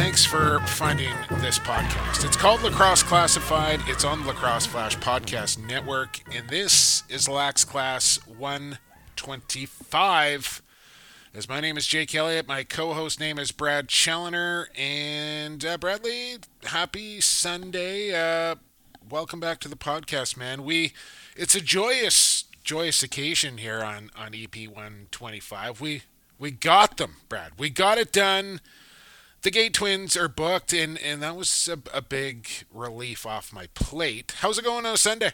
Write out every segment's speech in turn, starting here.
thanks for finding this podcast. It's called Lacrosse Classified. It's on the Lacrosse Flash Podcast Network, and this is Lax Class 125. As my name is Jake Elliott, my co-host name is Brad Challoner, and uh, Bradley, happy Sunday. Uh, welcome back to the podcast, man. We, it's a joyous, joyous occasion here on on EP 125. We we got them, Brad. We got it done. The Gait Twins are booked, and, and that was a, a big relief off my plate. How's it going on a Sunday?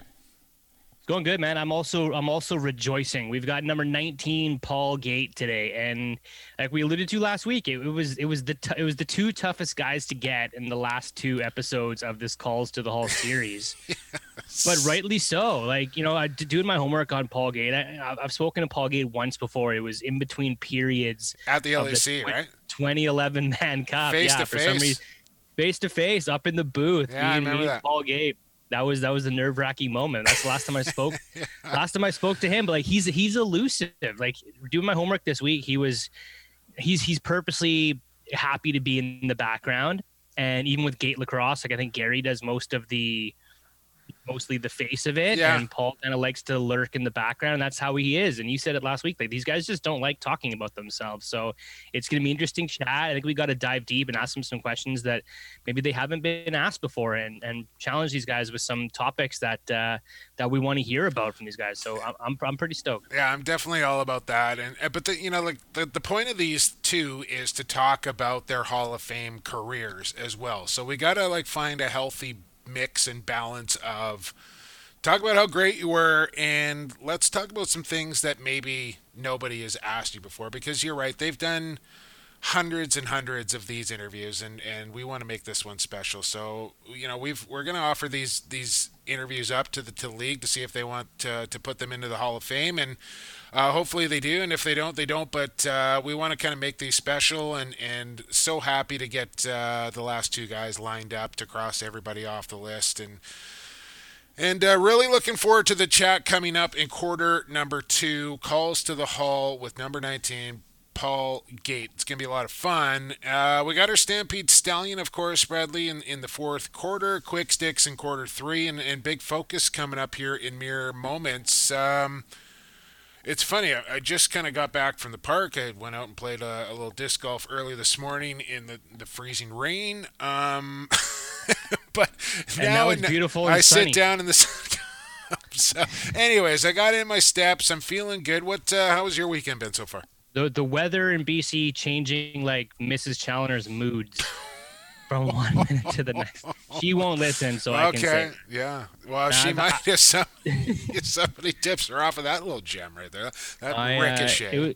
Going good, man. I'm also I'm also rejoicing. We've got number 19 Paul Gait today, and like we alluded to last week, it, it was it was the t- it was the two toughest guys to get in the last two episodes of this Calls to the Hall series. yes. But rightly so. Like you know, I doing my homework on Paul Gait. I, have spoken to Paul Gait once before. It was in between periods at the LEC, the right? 2011 Mann Cup. Face yeah, to for face. some reason, face to face up in the booth. Yeah, I remember that. Paul Gait that was that was a nerve wracking moment. That's the last time I spoke. Last time I spoke to him, but like he's he's elusive. Like doing my homework this week, he was he's he's purposely happy to be in the background. And even with Gait Lacrosse, like I think Gary does most of the mostly the face of it yeah. and paul kind of likes to lurk in the background And that's how he is and you said it last week like these guys just don't like talking about themselves so it's going to be interesting chat i think we got to dive deep and ask them some questions that maybe they haven't been asked before and and challenge these guys with some topics that uh that we want to hear about from these guys so i'm i'm, I'm pretty stoked yeah i'm definitely all about that and but the, you know like the, the point of these two is to talk about their hall of fame careers as well so we got to like find a healthy mix and balance of talk about how great you were and let's talk about some things that maybe nobody has asked you before because you're right they've done hundreds and hundreds of these interviews and and we want to make this one special. So you know we've we're going to offer these these interviews up to the to the league to see if they want to, to put them into the hall of fame and uh, hopefully they do and if they don't they don't but uh, we want to kind of make these special and and so happy to get uh, the last two guys lined up to cross everybody off the list and and uh, really looking forward to the chat coming up in quarter number two calls to the hall with number 19 Paul Gait. It's going to be a lot of fun. Uh, we got our Stampede Stallion, of course, Bradley, in, in the fourth quarter, Quick Sticks in quarter three, and, and big focus coming up here in mere moments. Um, it's funny. I, I just kind of got back from the park. I went out and played a, a, little disc golf early this morning in the, the freezing rain. Um, but and now, it's beautiful. I sunny. sit down in the sun. so, anyways, I got in my steps. I'm feeling good. What? Uh, how has your weekend been so far? The the weather in BC changing like Mrs. Challoner's moods from one minute to the next. She won't listen, so I can say. Yeah. Well, she Uh, might if, some, if somebody tips her off of that little gem right there. That I, uh, ricochet. it, was,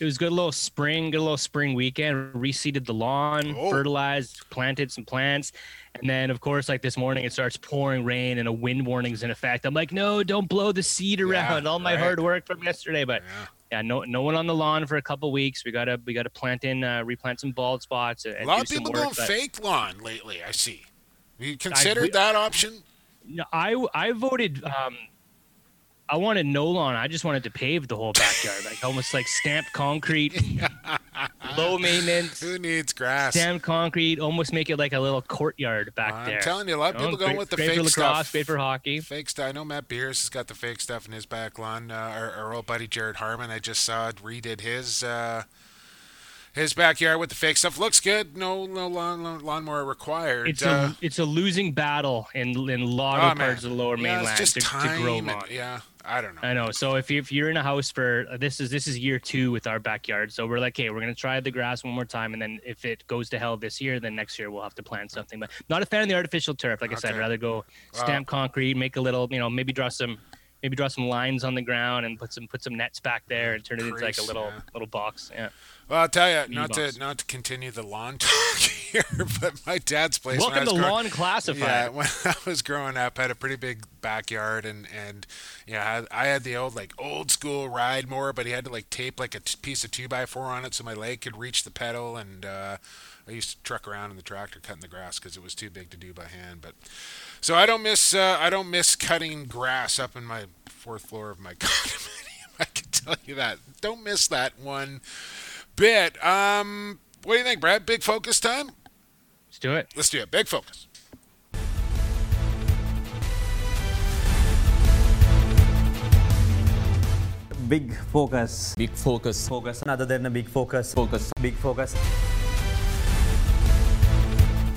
it was good little spring, good little spring weekend. Reseeded the lawn, Oh. fertilized, planted some plants. And then, of course, like this morning, it starts pouring rain and a wind warning's in effect. I'm like, no, don't blow the seed around. All my right. hard work from yesterday, but yeah. Yeah, no, no one on the lawn for a couple weeks. We gotta, we gotta plant in, uh, replant some bald spots. And A lot of people work, going but- fake lawn lately. I see. You considered we- that option? No, I I voted. Um, I wanted no lawn. I just wanted to pave the whole backyard, like almost like stamped concrete, low maintenance, Who needs grass? stamped concrete. Almost make it like a little courtyard back there. I'm telling you, a lot of You know, people going with the fake for stuff. great for hockey. Fake stuff. I know Matt Beers has got the fake stuff in his back lawn. Uh, our, our old buddy Jared Harmon, I just saw redid his uh, his backyard with the fake stuff. Looks good. No, no lawn, lawn, lawnmower required. It's uh, a it's a losing battle in in a lot oh, of man. parts of the lower yeah, mainland it's just to, time to grow and- yeah, I don't know. I know. So if you if you're in a house for uh, this is this is year two with our backyard. So we're like, hey, we're gonna try the grass one more time, and then if it goes to hell this year, then next year we'll have to plant something. But not a fan of the artificial turf. Like I said, I'd rather go stamp concrete, make a little, you know, maybe draw some maybe draw some lines on the ground and put some put some nets back there and turn it into like a little yeah. little box. Yeah. Well, I'll tell you, not box. to not to continue the lawn talk here, but my dad's place. Welcome to growing- Lawn Classified. Yeah, when I was growing up, had a pretty big backyard, and and yeah, I had, I had the old like old school ride mower, but he had to like tape like a t- piece of two by four on it so my leg could reach the pedal, and uh, I used to truck around in the tractor cutting the grass because it was too big to do by hand. But so I don't miss uh, I don't miss cutting grass up in my fourth floor of my condominium. I can tell you that. Don't miss that one bit. Um, what do you think, Brad? Big focus time. Let's do it. Let's do it. Big focus. big focus big focus focus other than a big focus focus big focus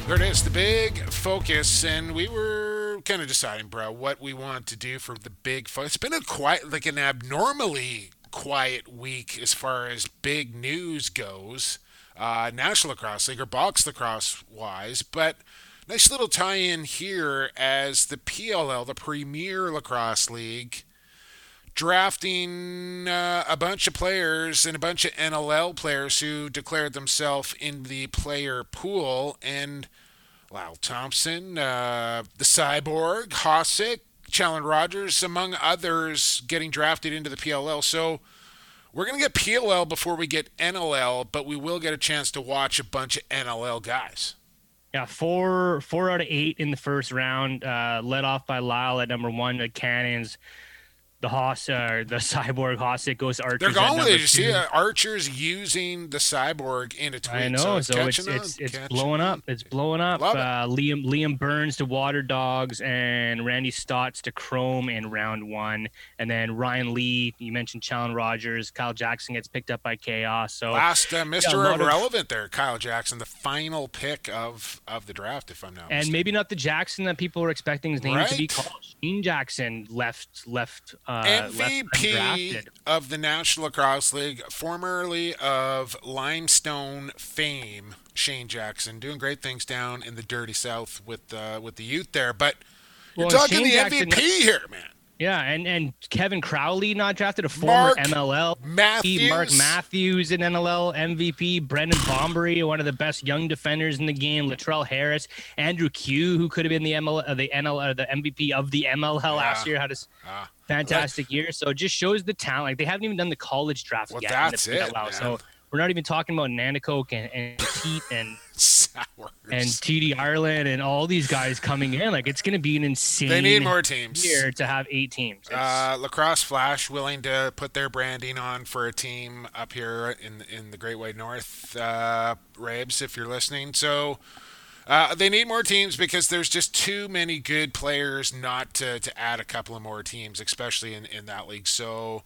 There it is, the big focus, and we were kind of deciding, bro, what we want to do for the big focus. It's been a quiet, like an abnormally quiet week as far as big news goes, uh, National Lacrosse League or Box Lacrosse wise, but nice little tie-in here as the PLL, the Premier Lacrosse League, drafting uh, a bunch of players and a bunch of NLL players who declared themselves in the player pool. And Lyle Thompson, uh, the Cyborg, Hossack, Challen Rogers, among others, getting drafted into the PLL. So we're going to get PLL before we get NLL, but we will get a chance to watch a bunch of NLL guys. Yeah, four four out of eight in the first round, uh, led off by Lyle at number one. The Cannons, the Haas, uh, the Cyborg Hossack goes Archers. They're going with it. You see uh, Archers using the Cyborg in a tweet. I know, so it's, so it's it's, it's blowing up. It's blowing up. Uh, Liam Liam Burns to Water Dogs and Randy Staats to Chrome in round one, and then Ryan Lee. You mentioned Challen Rogers. Kyle Jackson gets picked up by Chaos. So Last uh, Yeah, a Mr. lot of- Irrelevant there, Kyle Jackson, the final pick of of the draft, if I'm not and mistaken. maybe not the Jackson that people were expecting his name to be called. Shane Jackson left left uh, MVP of the National Lacrosse League, formerly of Limestone fame, Shane Jackson, doing great things down in the dirty South with uh, with the youth there. But you're Well, talking Shane the Jackson- MVP here, man. Yeah, and and Kevin Crowley not drafted a former Mark MLL. Matthews. Mark Matthews, an NLL MVP. Brendan Bomberry, one of the best young defenders in the game. Latrell Harris, Andrew Kew, who could have been the ML, uh, the NL, uh, the MVP of the MLL last Yeah. year, had a s- Fantastic year. So it just shows the talent. Like they haven't even done the college draft Well, yet. that's it, man. So we're not even talking about Nanticoke and and and Sowers. and TD Ierlan and all these guys coming in. Like it's going to be an insane. they need more teams. year to have eight teams. Uh, Lacrosse Flash willing to put their branding on for a team up here in in the Great White North, uh, Rabes, if you're listening. So uh, they need more teams because there's just too many good players not to, to add a couple of more teams, especially in, in that league. So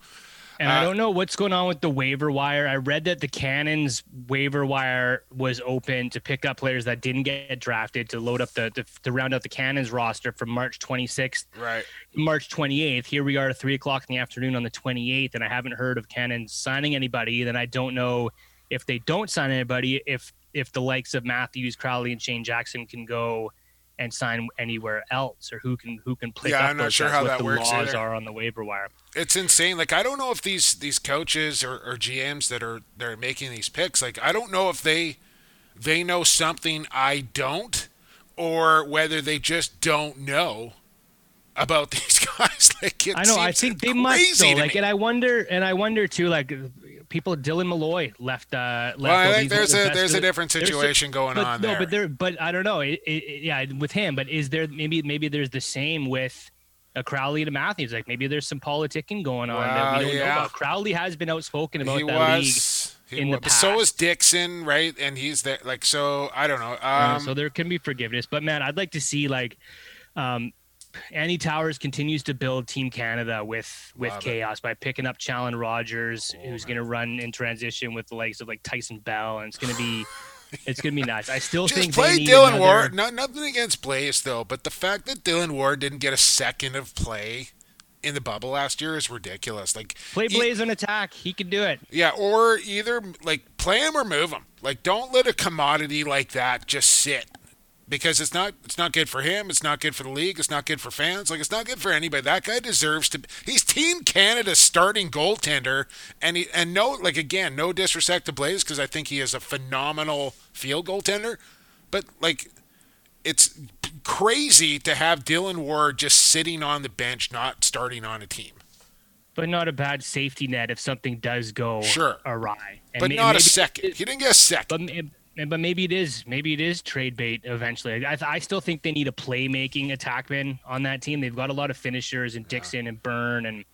And I Uh, don't know what's going on with the waiver wire. I read that the Cannons waiver wire was open to pick up players that didn't get drafted to load up the to, to round out the Cannons roster from March 26th, right, March 28th. Here we are at three o'clock in the afternoon on the 28th, and I haven't heard of Cannons signing anybody. Then I don't know if they don't sign anybody, if if the likes of Matthews, Crowley, and Shane Jackson can go and sign anywhere else, or who can who can pick Yeah, up I'm not sure how that the works laws either. are on the waiver wire. it's insane. Like I don't know if these these coaches or, or GMs that are they're making these picks. Like I don't know if they they know something I don't, or whether they just don't know about these guys. Like I know. I think they must though. Like, me. and I wonder, and I wonder too. Like, people, Dylan Molloy left. Uh, left Well, I think there's a there's a different there's situation going but, on no, there. but there, but I don't know. It, it, yeah, with him. But is there maybe maybe there's the same with a Crowley and a Matthews? Like maybe there's some politicking going on that we don't yeah. know about. Crowley has been outspoken about he that league. was. He in wa- the but so was. Dixon, right? And he's there. Like so, I don't know. Uh, Um, so there can be forgiveness. But man, I'd like to see like um Andy Towers continues to build Team Canada with with Love it. chaos by picking up Challen Rogers, Oh, who's going to run in transition with the likes of like Tyson Bell, and it's going to be it's going to be nuts. I still Just think play Dylan another- Ward. No, nothing against Blaze though, but the fact that Dylan Ward didn't get a second of play in the bubble last year is ridiculous. Like Play Blaze on attack. He can do it. yeah, or either like play him or move him. Like don't let a commodity like that just sit because it's not it's not good for him. It's not good for the league. It's not good for fans. Like it's not good for anybody. That guy deserves to. He's Team Canada's starting goaltender, and he and no like again no disrespect to Blaze because I think he is a phenomenal field goaltender, but like it's crazy to have Dylan Ward just sitting on the bench, not starting on a team. But not a bad safety net if something does go Sure. awry. And But not a second. He didn't get a second. But but maybe it is maybe it is trade bait eventually. I, I still think they need a playmaking attackman on that team. They've got a lot of finishers and Dixon and Byrne and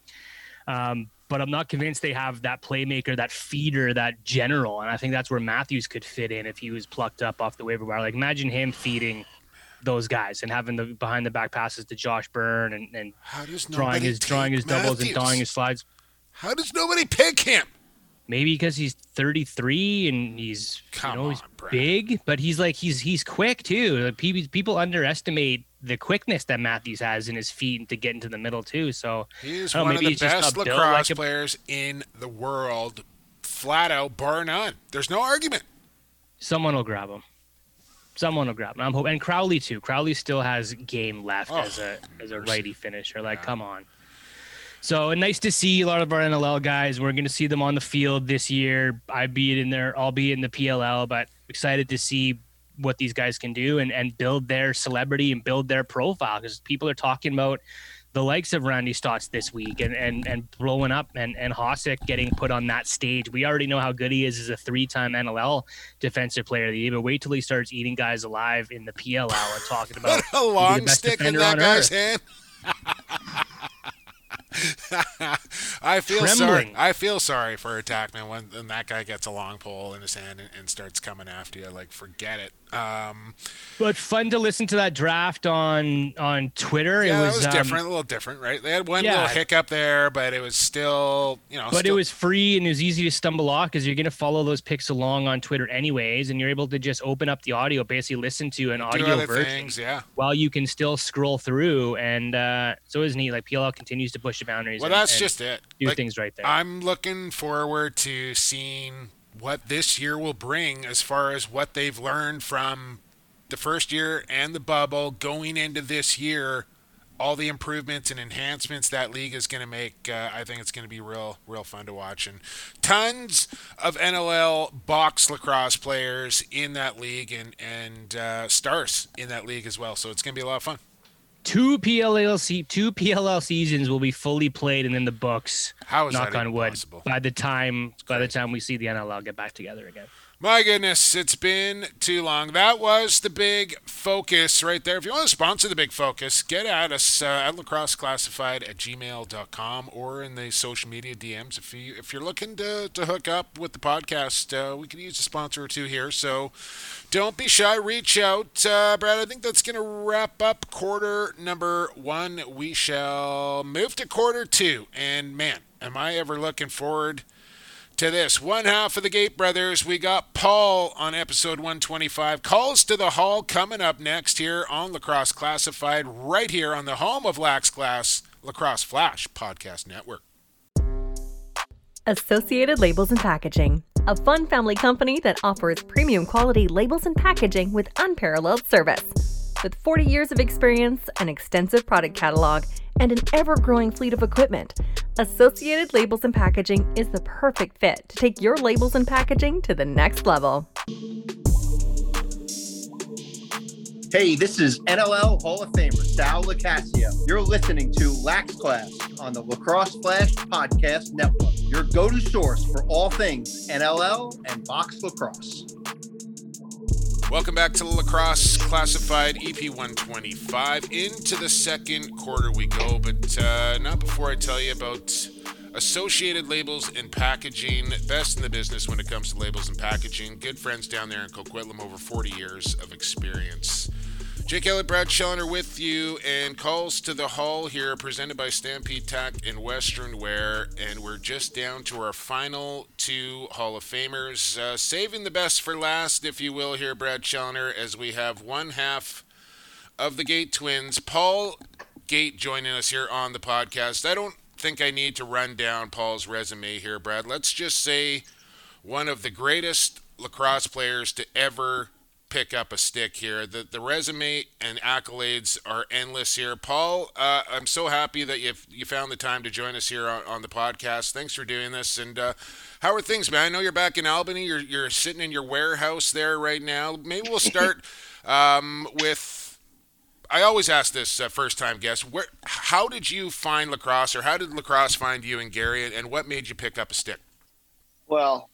um, but I'm not convinced they have that playmaker, that feeder, that general. And I think that's where Matthews could fit in if he was plucked up off the waiver wire. Like imagine him feeding those guys and having the behind the back passes to Josh Byrne and, and drawing his drawing his doubles and Matthews? drawing his slides. How does nobody pick him? Maybe because he's 33 and he's Come you know he's on, big, but he's like he's he's quick too. Like, pe- people underestimate the quickness that Matthews has in his feet to get into the middle too. So He is I know, one of maybe the he's just best lacrosse like a- players in the world, flat out, bar none. There's no argument. someone will grab him. Someone will grab him. I'm hoping, and Crowley too. Crowley still has game left Oh, as a as a righty finisher. Like, Yeah. come on. So nice to see a lot of our NLL guys. We're going to see them on the field this year. I be it in there, I'll be in the PLL, but excited to see what these guys can do and, and build their celebrity and build their profile because people are talking about the likes of Randy Staats this week and and, and blowing up and, and Hossack getting put on that stage. We already know how good he is as a three time NLL defensive player of the year, but wait till he starts eating guys alive in the PLL and talking about a long best stick in that on guy's earth. hand. I feel sorry. I feel sorry for attackman when, when that guy gets a long pole in his hand and, and starts coming after you. Like, forget it. Um, But fun to listen to that draft on on Twitter. yeah, it it was, was um, different, a little different, right? They had one yeah. little hiccup there, but it was still, you know, But it was free and it was easy to stumble off because you're going to follow those picks along on Twitter anyways, and you're able to just open up the audio, basically listen to an audio version things. Yeah. while you can still scroll through. And uh, so it's neat. Like PLL continues to push the boundaries. Well, and- that's and just it. do Like, things right there. I'm looking forward to seeing what this year will bring as far as what they've learned from the first year and the bubble going into this year. All the improvements and enhancements that league is going to make, uh, I think it's going to be real, real fun to watch. And tons of NLL box lacrosse players in that league and and uh, stars in that league as well. So it's going to be a lot of fun. Two PLL se- two PLL seasons will be fully played and in the books. How is knock that on wood. possible? By the time by the time we see the NLL get back together again. My goodness, it's been too long. That was the big focus right there. If you want to sponsor the big focus, get at us uh, at lacrosseclassified at gmail.com or in the social media DMs. If, you, if you're looking to, to hook up with the podcast, uh, we could use a sponsor or two here. So don't be shy. Reach out. Uh, Brad, I think that's going to wrap up quarter number one. We shall move to quarter two. And man, am I ever looking forward to this. One half of the Gait Brothers, we got Paul on episode 125. Calls to the Hall coming up next here on Lacrosse Classified, right here on the home of Lax Class, Lacrosse Flash Podcast Network. Associated Labels and Packaging, a fun family company that offers premium quality labels and packaging with unparalleled service. With 40 years of experience, an extensive product catalog, and an ever growing fleet of equipment, Associated Labels and Packaging is the perfect fit to take your labels and packaging to the next level. Hey, this is NLL Hall of Famer Sal LoCascio. You're listening to Lax Class on the Lacrosse Flash Podcast Network, your go to source for all things NLL and box lacrosse. Welcome back to Lacrosse Classified EP 125. Into the second quarter we go, but uh, not before I tell you about Associated Labels and Packaging, best in the business when it comes to labels and packaging. Good friends down there in Coquitlam, over 40 years of experience. Jake Elliott, Brad Challoner with you, and calls to the hall here, presented by Stampede Tack and Western Wear. And we're just down to our final two Hall of Famers. Uh, saving the best for last, if you will, here, Brad Challoner, as we have one half of the Gait Twins, Paul Gait, joining us here on the podcast. I don't think I need to run down Paul's resume here, Brad. Let's just say one of the greatest lacrosse players to ever pick up a stick here. The the resume and accolades are endless here. Paul, uh, I'm so happy that you you found the time to join us here on, on the podcast. Thanks for doing this. And uh, how are things, man? I know you're back in Albany. You're you're sitting in your warehouse there right now. Maybe we'll start um, with. I always ask this uh, first time guest, where, how did you find lacrosse, or how did lacrosse find you and Gary, and what made you pick up a stick? Well,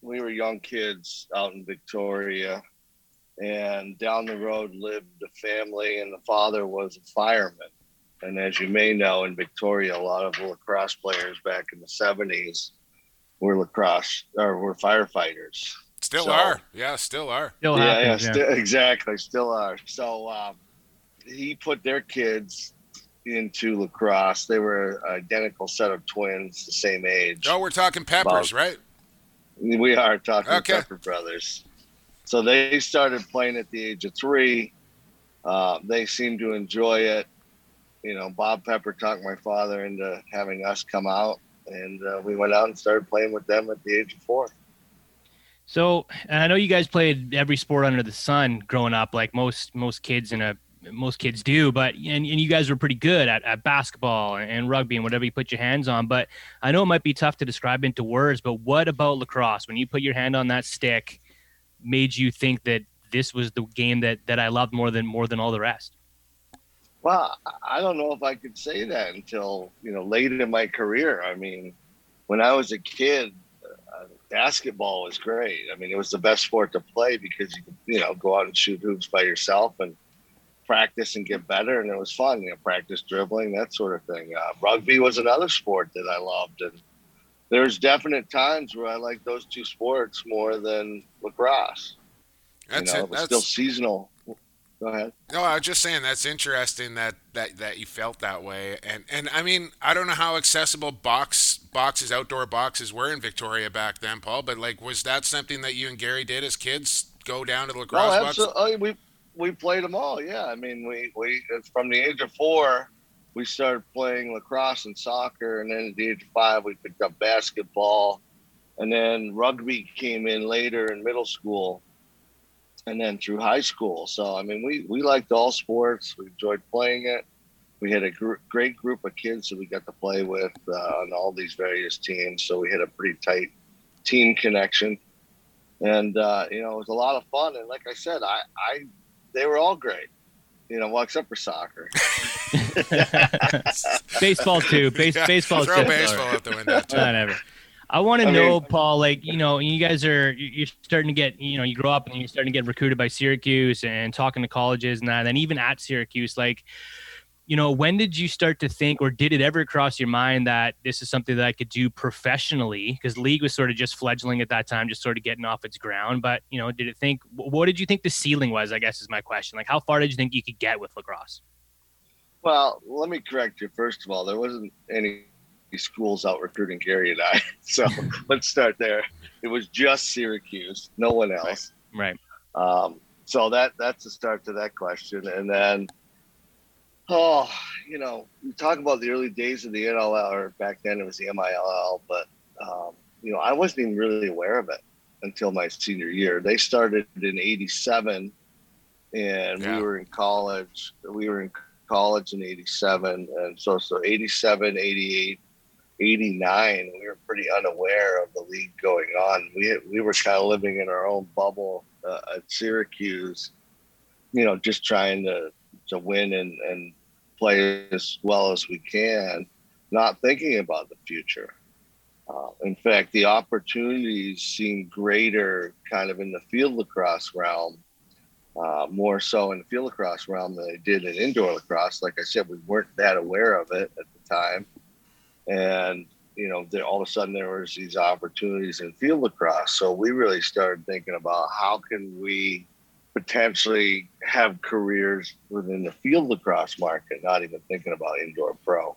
we were young kids out in Victoria, and down the road lived a family, and the father was a fireman. And as you may know, in Victoria, a lot of lacrosse players back in the 70s were lacrosse or were firefighters. Still So- are, yeah, still are. Still yeah, happens, yeah, Still, exactly, still are. So um, he put their kids into lacrosse. They were identical set of twins, the same age. Oh, we're talking peppers, About- right? We are talking Okay. Pepper Brothers. So they started playing at the age of three. Uh, they seemed to enjoy it. You know, Bob Pepper talked my father into having us come out, and uh, we went out and started playing with them at the age of four. So, and I know you guys played every sport under the sun growing up, like most most kids in a most kids do. But and, and you guys were pretty good at, at basketball and, and rugby and whatever you put your hands on. But I know it might be tough to describe into words. But what about lacrosse? When you put your hand on that stick, made you think that this was the game that that I loved more than more than all the rest? Well, I- don't know if I could say that until you know late in my career. I mean, when I was a kid, uh, basketball was great. I mean, it was the best sport to play because you could you know go out and shoot hoops by yourself and practice and get better, and it was fun. You know, practice dribbling, that sort of thing. Uh, rugby was another sport that I loved, and there's definite times where I like those two sports more than lacrosse. That's you know, it. That's, still seasonal. Go ahead. No, I was just saying that's interesting that, that that you felt that way, and and I mean I don't know how accessible box boxes, outdoor boxes were in Victoria back then, Paul. But like, was that something that you and Gary did as kids? Go down to the lacrosse Oh, box? absolutely. Oh, we we played them all. Yeah, I mean, we we from the age of four, we started playing lacrosse and soccer, and then at the age of five, we picked up basketball, and then rugby came in later in middle school, and then through high school. So I mean, we we liked all sports. We enjoyed playing it. We had a gr- great group of kids that we got to play with uh, on all these various teams. So we had a pretty tight team connection and uh, you know it was a lot of fun. And like I said, I, I they were all great, you know, well except for soccer. baseball too. Base, baseball Throw too. baseball out the window. Too. Whatever. I want to I know, mean- Paul. Like, you know, you guys are you're starting to get, you know, you grow up and you're starting to get recruited by Syracuse and talking to colleges and that, and then even at Syracuse, like, you know, when did you start to think, or did it ever cross your mind that this is something that I could do professionally? Because league was sort of just fledgling at that time, just sort of getting off its ground. But you know, did it think? What did you think the ceiling was? I guess is my question. Like, how far did you think you could get with lacrosse? Well, let me correct you. First of all, there wasn't any schools out recruiting Gary and I, so let's start there. It was just Syracuse, no one else. Right. Um, so that that's the start to that question, and then. Oh, you know, we talk about the early days of the NLL, or back then it was the MILL, but um, you know, I wasn't even really aware of it until my senior year. They started in '87, and Yeah. we were in college. We were in college in '87, and so so '87, '88, '89, we were pretty unaware of the league going on. We we were kind of living in our own bubble uh, at Syracuse, you know, just trying to to win and and play as well as we can, not thinking about the future. Uh, in fact, the opportunities seem greater kind of in the field lacrosse realm, uh, more so in the field lacrosse realm than they did in indoor lacrosse. Like I said, we weren't that aware of it at the time. And, you know, there, all of a sudden there was these opportunities in field lacrosse. So we really started thinking about how can we potentially have careers within the field lacrosse market, not even thinking about indoor pro.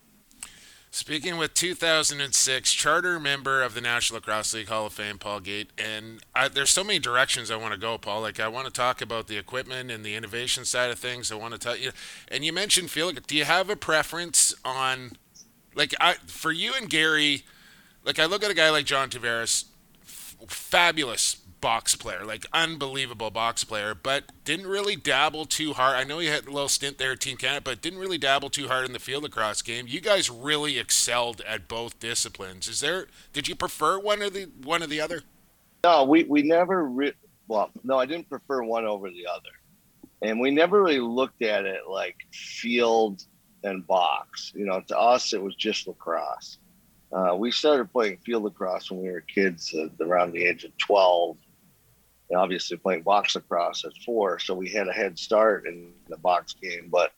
Speaking with 2006 charter member of the National Lacrosse League Hall of Fame, Paul Gait, and I, there's so many directions I want to go, Paul. Like I want to talk about the equipment and the innovation side of things. I want to tell you, and you mentioned field. Do you have a preference on, like, I for you and Gary? Like I look at a guy like John Tavares, f- fabulous box player, like unbelievable box player, but didn't really dabble too hard. I know you had a little stint there at Team Canada, but didn't really dabble too hard in the field lacrosse game. You guys really excelled at both disciplines. Is there? Did you prefer one or the one or the other? No, we we never. Re- well, no, I didn't prefer one over the other, and we never really looked at it like field and box. You know, to us it was just lacrosse. Uh, we started playing field lacrosse when we were kids, uh, around the age of twelve, and obviously playing box lacrosse at four, so we had a head start in the box game. But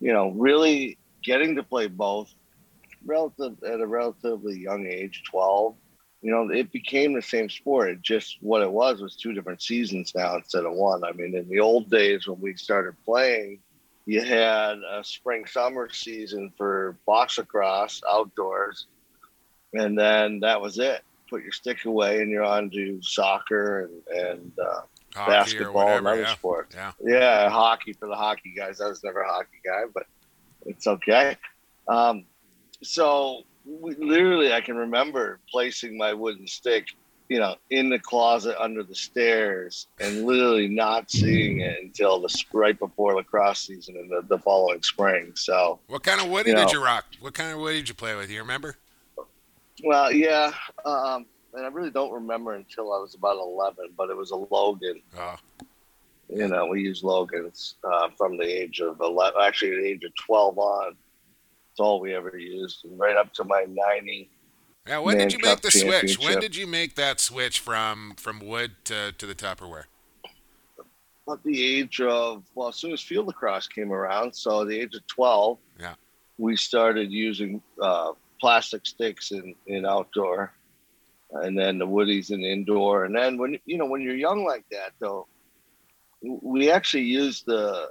you know, really getting to play both relative at a relatively young age, twelve you know, it became the same sport. It just what it was was two different seasons now instead of one. I mean, in the old days when we started playing, you had a spring summer season for box lacrosse outdoors, and then that was it. Put your stick away and you're on to soccer and, and uh, basketball and other yeah. sports. Yeah. Yeah, hockey for the hockey guys. I was never a hockey guy, but it's okay. Um, so we, literally, I can remember placing my wooden stick, you know, in the closet under the stairs, and literally not seeing it until the right before lacrosse season in the, the following spring. So, What kind of woody You did know. you rock? What kind of woody did you play with? You remember? Well, yeah, um, and I really don't remember until I was about eleven, but it was a Logan. Oh, You know, we used Logans uh, from the age of 11, actually, the age of 12 on. It's all we ever used, and right up to my 90. yeah. When did you make the switch? When did you make that switch from from wood to to the Tupperware? At the age of, well, as soon as field lacrosse came around, so at the age of 12, Yeah. we started using uh, plastic sticks in, in outdoor, and then the woodies in indoor. And then when, you know, when you're young like that, though, we actually used the,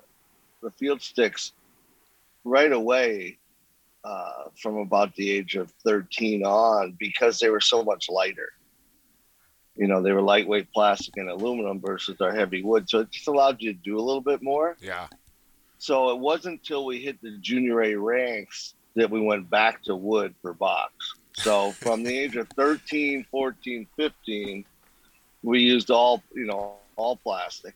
the field sticks right away uh, from about the age of 13 on because they were so much lighter. You know, they were lightweight plastic and aluminum versus our heavy wood. So it just allowed you to do a little bit more. Yeah. So it wasn't until we hit the junior A ranks that we went back to wood for box. So from the age of 13, 14, 15, we used all, you know, all plastic.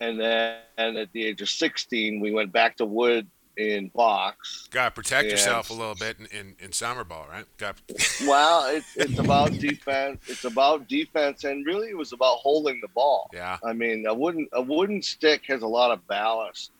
And then and at the age of 16, we went back to wood in box. Got to protect yourself a little bit in, in, in summer ball, right? Got Well, it's, it's about defense. It's about defense. And really it was about holding the ball. yeah. I mean, a wooden a wooden stick has a lot of ballast,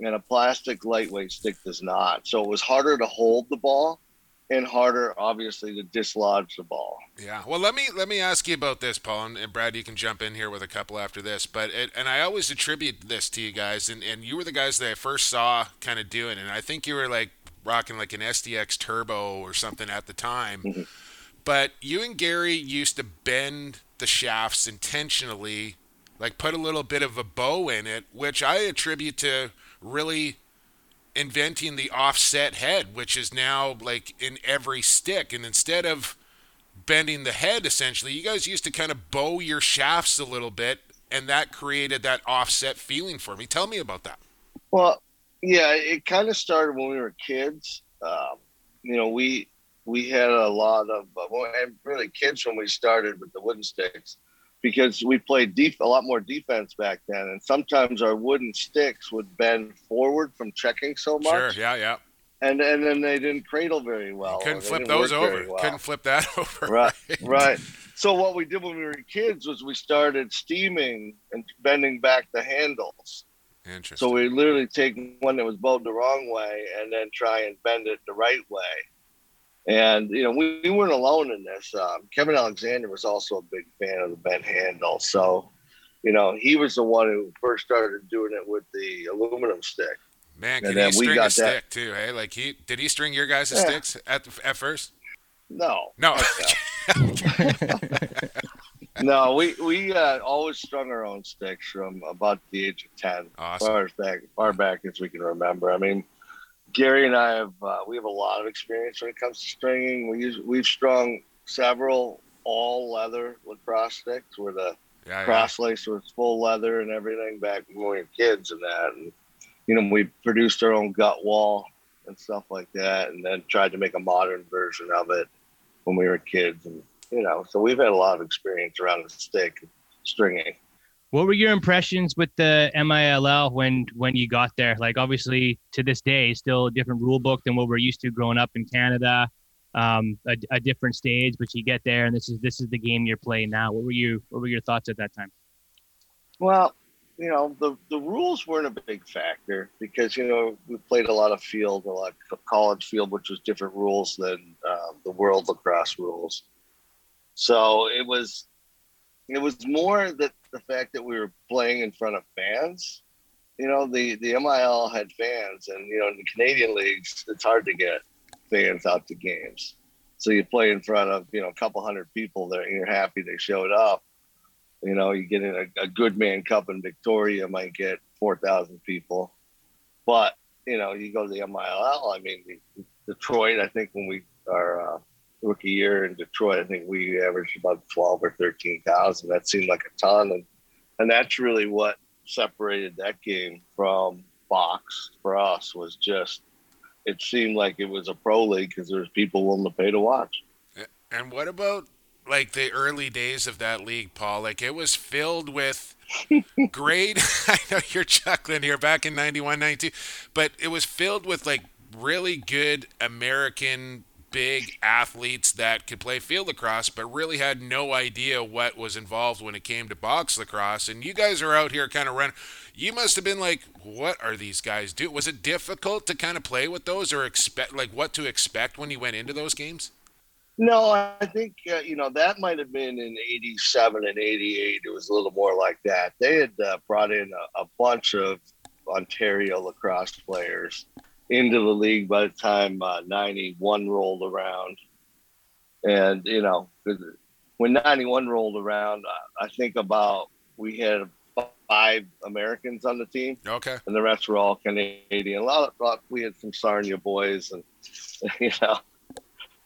and a plastic lightweight stick does not. So it was harder to hold the ball, and harder, obviously, to dislodge the ball. Yeah. Well, let me let me ask you about this, Paul, and, and Brad. You can jump in here with a couple after this. But it, and I always attribute this to you guys, and, and you were the guys that I first saw kind of doing, it. and I think you were like rocking like an STX Turbo or something at the time. Mhm. But you and Gary used to bend the shafts intentionally, like put a little bit of a bow in it, which I attribute to really inventing the offset head, which is now like in every stick. And instead of bending the head, essentially, you guys used to kind of bow your shafts a little bit, and that created that offset feeling for me. Tell me about that. Well, yeah, it kind of started when we were kids. Um, you know, we we had a lot of uh, and really kids when we started with the wooden sticks because we played def- a lot more defense back then, and sometimes our wooden sticks would bend forward from checking so much. Sure, yeah, yeah. and and then they didn't cradle very well. Couldn't flip those over. well. Couldn't flip that over. Right, right. So what we did when we were kids was we started steaming and bending back the handles. Interesting. So we literally take one that was bowed the wrong way and then try and bend it the right way. And you know, we, we weren't alone in this. Um, Kevin Alexander was also a big fan of the bent handle. So, you know, he was the one who first started doing it with the aluminum stick. Man, and can then he we string a got that- stick too? Hey, like he did he string your guys' Yeah. sticks at at first? No, No. no, we we uh, always strung our own sticks from about the age of ten, Awesome. far as back far back as we can remember. I mean, Gary and I have uh, we have a lot of experience when it comes to stringing. We use we've strung several all leather lacrosse sticks where the Yeah, yeah. cross lace was full leather and everything back when we were kids and that. And you know, we produced our own gut wall and stuff like that, and then tried to make a modern version of it when we were kids. And you know, so we've had a lot of experience around the stick. stringing. What were your impressions with the MILL when when you got there? Like obviously to this day, still a different rule book than what we're used to growing up in Canada. Um, a, a different stage, but you get there, and this is this is the game you're playing now. What were you What were your thoughts at that time? Well, you know, the, the rules weren't a big factor because, you know, we played a lot of field, a lot of college field, which was different rules than um, the world lacrosse rules. So it was, it was more that the fact that we were playing in front of fans. You know, the, the MIL had fans and, you know, in the Canadian leagues, it's hard to get fans out to games. So you play in front of, you know, a couple hundred people there and you're happy they showed up you know, you get in a, a good man cup in Victoria, might get 4,000 people. But, you know, you go to the MIL, I mean, Detroit, I think when we, our uh, rookie year in Detroit, I think we averaged about 12 or 13,000. That seemed like a ton. And, and that's really what separated that game from box for us was just, it seemed like it was a pro league because there was people willing to pay to watch. And what about like the early days of that league, Paul. Like it was filled with great. I know you're chuckling here back in 91, 92, but it was filled with like really good American big athletes that could play field lacrosse, but really had no idea what was involved when it came to box lacrosse. And you guys are out here kind of running. You must have been like, what are these guys do? Was it difficult to kind of play with those or expect like what to expect when you went into those games? No, I think uh, you know that might have been in '87 and '88. It was a little more like that. They had uh, brought in a, a, bunch of Ontario lacrosse players into the league by the time '91 uh, rolled around, and you know when '91 rolled around, I think about we had five Americans on the team. Okay, and the rest were all Canadian. A lot, of, we had some Sarnia boys, and you know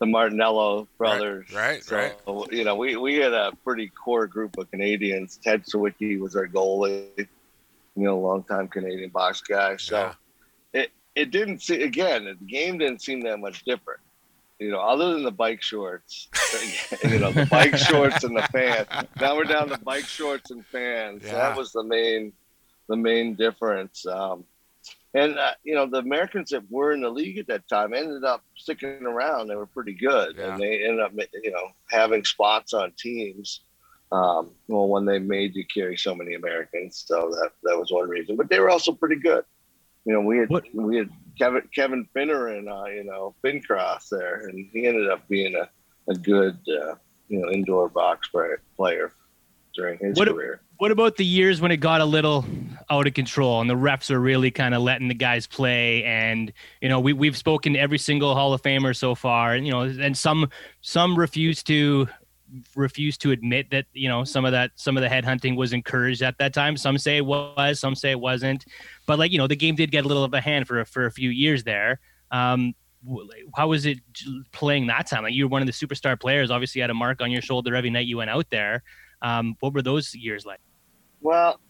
the Martinello brothers. Right, so, right. You know, we, we had a pretty core group of Canadians. Ted Sawicki was our goalie, you know, longtime Canadian box guy. So yeah. It, didn't see, again, the game didn't seem that much different. You know, other than the bike shorts, you know, the bike shorts and the fans. Now we're down to bike shorts and fans. Yeah. That was the main, the main difference. Um, and uh, you know the Americans that were in the league at that time ended up sticking around. They were pretty good, yeah. and they ended up you know having spots on teams. Um, well, when they made you carry so many Americans, so that that was one reason. But they were also pretty good. You know, we had what? we had Kevin Kevin Finner and uh, you know Fincross there, and he ended up being a a good uh, you know indoor box player during his what, career. What about the years when it got a little out of control and the refs are really kind of letting the guys play? And you know, we we've spoken to every single Hall of Famer so far, and you know, and some some refuse to refuse to admit that you know some of that some of the headhunting was encouraged at that time. Some say it was, some say it wasn't. But like you know, the game did get a little of a hand for for a few years there. Um, how was it playing that time? Like you were one of the superstar players. Obviously, had a mark on your shoulder every night you went out there. Um, what were those years like? Well,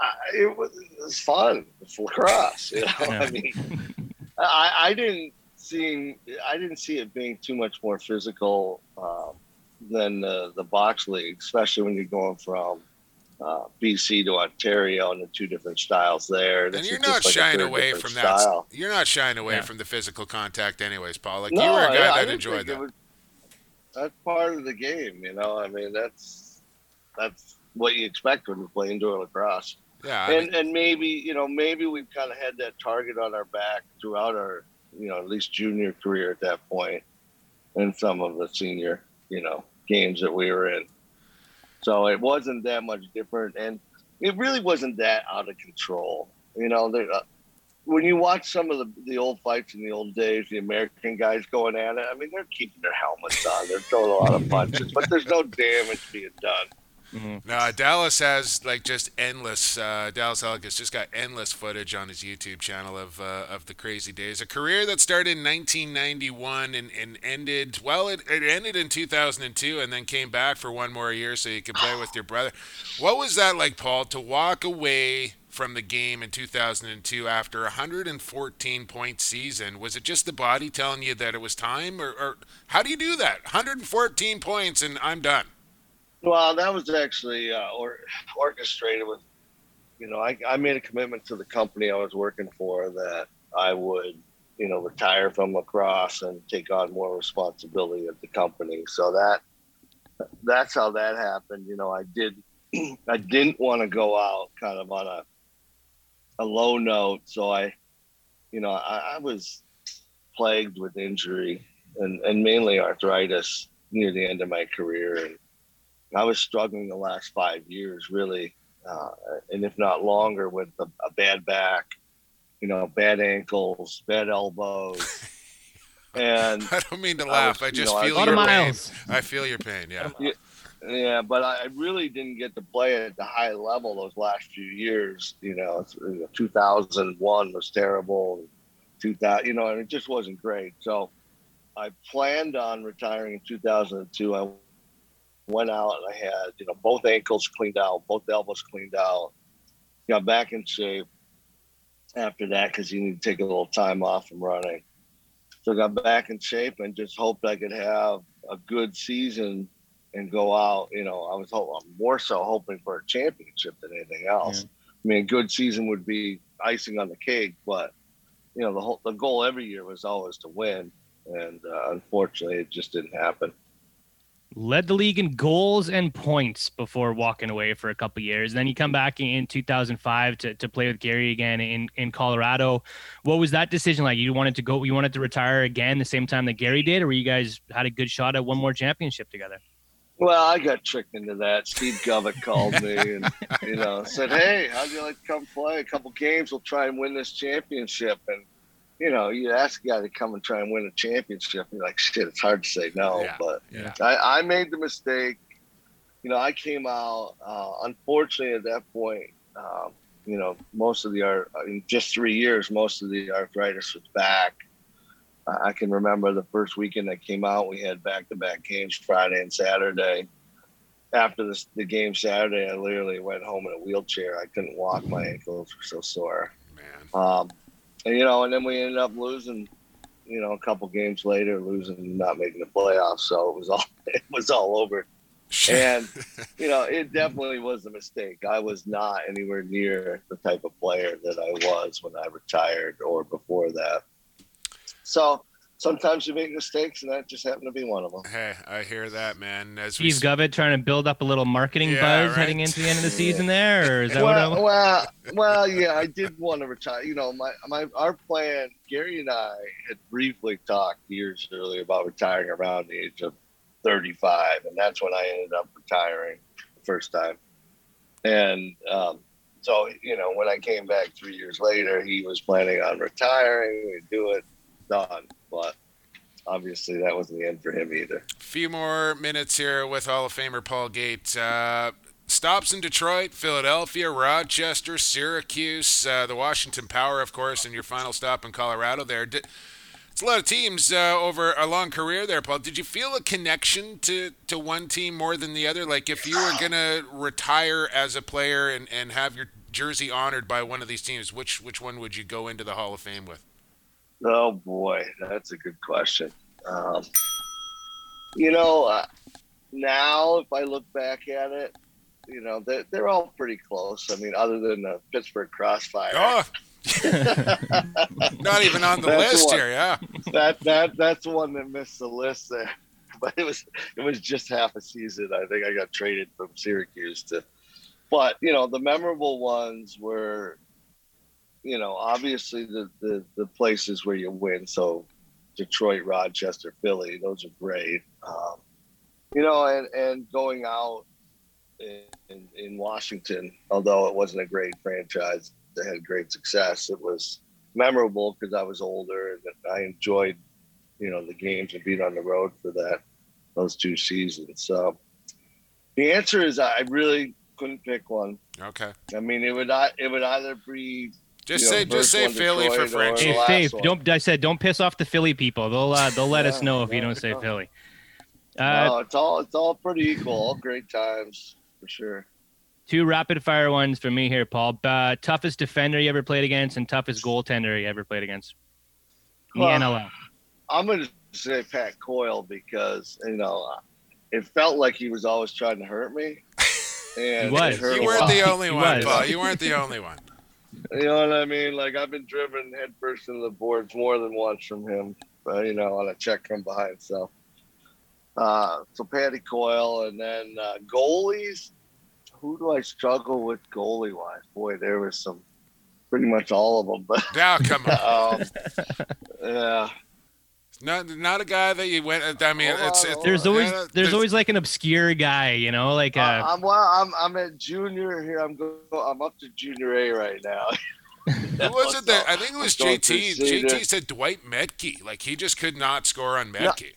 I, it, was, it was fun. It's lacrosse. You know, I mean, I, I didn't see I didn't see it being too much more physical um, than the, the box league, especially when you're going from uh, BC to Ontario and the two different styles there. And you're not like shying away from style. that. You're not shying away yeah. from the physical contact, anyways, Paul. Like no, you were a guy yeah, that enjoyed that. Was, that's part of the game, you know. I mean, that's that's what you expect when you play indoor lacrosse. Yeah, and mean, and maybe you know maybe we've kind of had that target on our back throughout our you know at least junior career at that point, and some of the senior you know games that we were in. So it wasn't that much different, and it really wasn't that out of control. You know, uh, when you watch some of the, the old fights in the old days, the American guys going at it, I mean, they're keeping their helmets on. They're throwing a lot of punches, but there's no damage being done. Mm-hmm. No, Dallas has like just endless. Uh, Dallas Eliuk just got endless footage on his YouTube channel of uh, of the crazy days. A career that started in 1991 and, and ended well. It, it ended in 2002 and then came back for one more year so you could play with your brother. What was that like, Paul? To walk away from the game in 2002 after a 114 point season? Was it just the body telling you that it was time, or, or how do you do that? 114 points and I'm done. Well, that was actually uh, or, orchestrated with, you know, I, I made a commitment to the company I was working for that I would, you know, retire from lacrosse and take on more responsibility at the company. So that that's how that happened. You know, I did I didn't want to go out kind of on a a low note, so I, you know, I, I was plagued with injury and, and mainly arthritis near the end of my career, and I was struggling the last five years really, uh, and if not longer, with a, a bad back, you know, bad ankles, bad elbows. And I don't mean to laugh. I, was, I just know, feel I, your pain. I feel your pain. Yeah. yeah. Yeah, but I really didn't get to play at the high level those last few years. You know, 2001 was terrible. 2000, you know, and it just wasn't great. So I planned on retiring in 2002. I went out and I had, you know, both ankles cleaned out, both elbows cleaned out, got back in shape after that because you need to take a little time off from running. So I got back in shape and just hoped I could have a good season and go out. You know, I was more so hoping for a championship than anything else. Yeah. I mean, a good season would be icing on the cake, but you know, the whole the goal every year was always to win, and uh, unfortunately, it just didn't happen led the league in goals and points before walking away for a couple years. Then you come back in 2005 to, to play with Gary again in, in Colorado. What was that decision like? You wanted to go, you wanted to retire again the same time that Gary did, or were you guys had a good shot at one more championship together? Well, I got tricked into that. Steve Govett called me and you know said, "Hey, how'd you like to come play a couple games? We'll try and win this championship." And you know, you ask a guy to come and try and win a championship, you're like, shit, it's hard to say no. Yeah, but yeah. I, I made the mistake. You know, I came out, uh, unfortunately, at that point, um, you know, most of the art, in just three years, most of the arthritis was back. Uh, I can remember the first weekend I came out, we had back to back games Friday and Saturday. After the, the game Saturday, I literally went home in a wheelchair. I couldn't walk, my ankles were so sore. Man. Um, and, you know, and then we ended up losing, you know, a couple games later, losing, not making the playoffs. So it was all it was all over. and you know, it definitely was a mistake. I was not anywhere near the type of player that I was when I retired or before that. So sometimes you make mistakes, and that just happened to be one of them. Hey, I hear that, man. As Steve we... Govett trying to build up a little marketing yeah, buzz right? heading into the end of the season there, or is that well, what? I... Well, well, yeah, I did want to retire. You know, my my our plan. Gary and I had briefly talked years earlier about retiring around the age of 35, and that's when I ended up retiring the first time. And um, so, you know, when I came back three years later, he was planning on retiring. We'd do it, done but obviously that wasn't the end for him either. A few more minutes here with Hall of Famer Paul Gates. Uh, stops in Detroit, Philadelphia, Rochester, Syracuse, uh, the Washington Power, of course, and your final stop in Colorado there. Did, it's a lot of teams uh, over a long career there, Paul. Did you feel a connection to, to one team more than the other? Like if you were going to retire as a player and, and have your jersey honored by one of these teams, which which one would you go into the Hall of Fame with? Oh boy, that's a good question. Um, you know, uh, now if I look back at it, you know they're, they're all pretty close. I mean, other than the Pittsburgh Crossfire. Oh. Not even on the list here, yeah. That that that's one that missed the list there. But it was it was just half a season. I think I got traded from Syracuse to but you know, the memorable ones were you know, obviously the, the, the places where you win. So Detroit, Rochester, Philly, those are great. Um, you know, and, and going out in, in, in, Washington, although it wasn't a great franchise that had great success, it was memorable because I was older and I enjoyed, you know, the games and being on the road for that, those two seasons. So the answer is I really couldn't pick one. Okay. I mean, it would not, it would either be just say, just say Philly for French. Hey, Faith, don't. I said don't piss off the Philly people. They'll uh, they'll let yeah, us know if you don't say Philly. Uh, no, it's all it's all pretty equal. All great times for sure. Two rapid fire ones for me here, Paul. Uh, toughest defender you ever played against, and toughest goaltender you ever played against. The well, NLL. I'm going to say Pat Coyle because you know it felt like he was always trying to hurt me. And He was. You weren't the only He one, was. Paul. You weren't the only one. You know what I mean? Like I've been driven headfirst into the boards more than once from him, uh, you know, on a check from behind. So, uh, so Patty Coyle, and then uh, goalies. Who do I struggle with goalie wise? Boy, there was some, pretty much all of them. But Now, come on. um, yeah, Not, not a guy that you went. I mean, Hold it's, on, it's There's on. always yeah, there's always like an obscure guy, you know, like uh, I- I'm well. I'm I'm at junior here. I'm go. I'm up to junior A right now. Who was it that I think it was Going JT. JT senior. said Dwight Maetche. Like he just could not score on Maetche.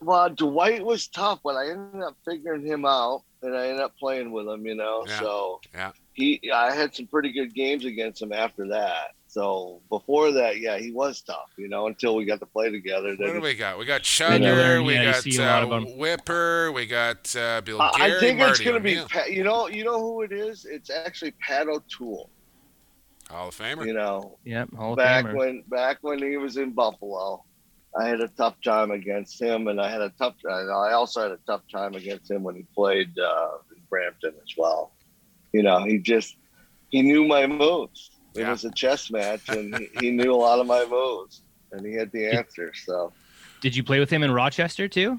Well, Dwight was tough, but I ended up figuring him out, and I ended up playing with him. You know, Yeah. so Yeah. he. I had some pretty good games against him after that. So before that, yeah, he was tough. You know, until we got to play together. What Then do we got? We got Then Chugger. We yeah, got see a lot of uh, 'em. Whipper. We got uh, Bill I- Gary. I think Marty it's going to be. O'Neill. Pat, you know, you know who it is. It's actually Pat O'Toole. Hall of Famer. You know, yep, Hall of back Famer. when back when he was in Buffalo, I had a tough time against him, and I had a tough. I also had a tough time against him when he played uh, in Brampton as well. You know, he just he knew my moves. It Yeah. was a chess match, and he, he knew a lot of my moves, and he had the answer. So, Did you play with him in Rochester too?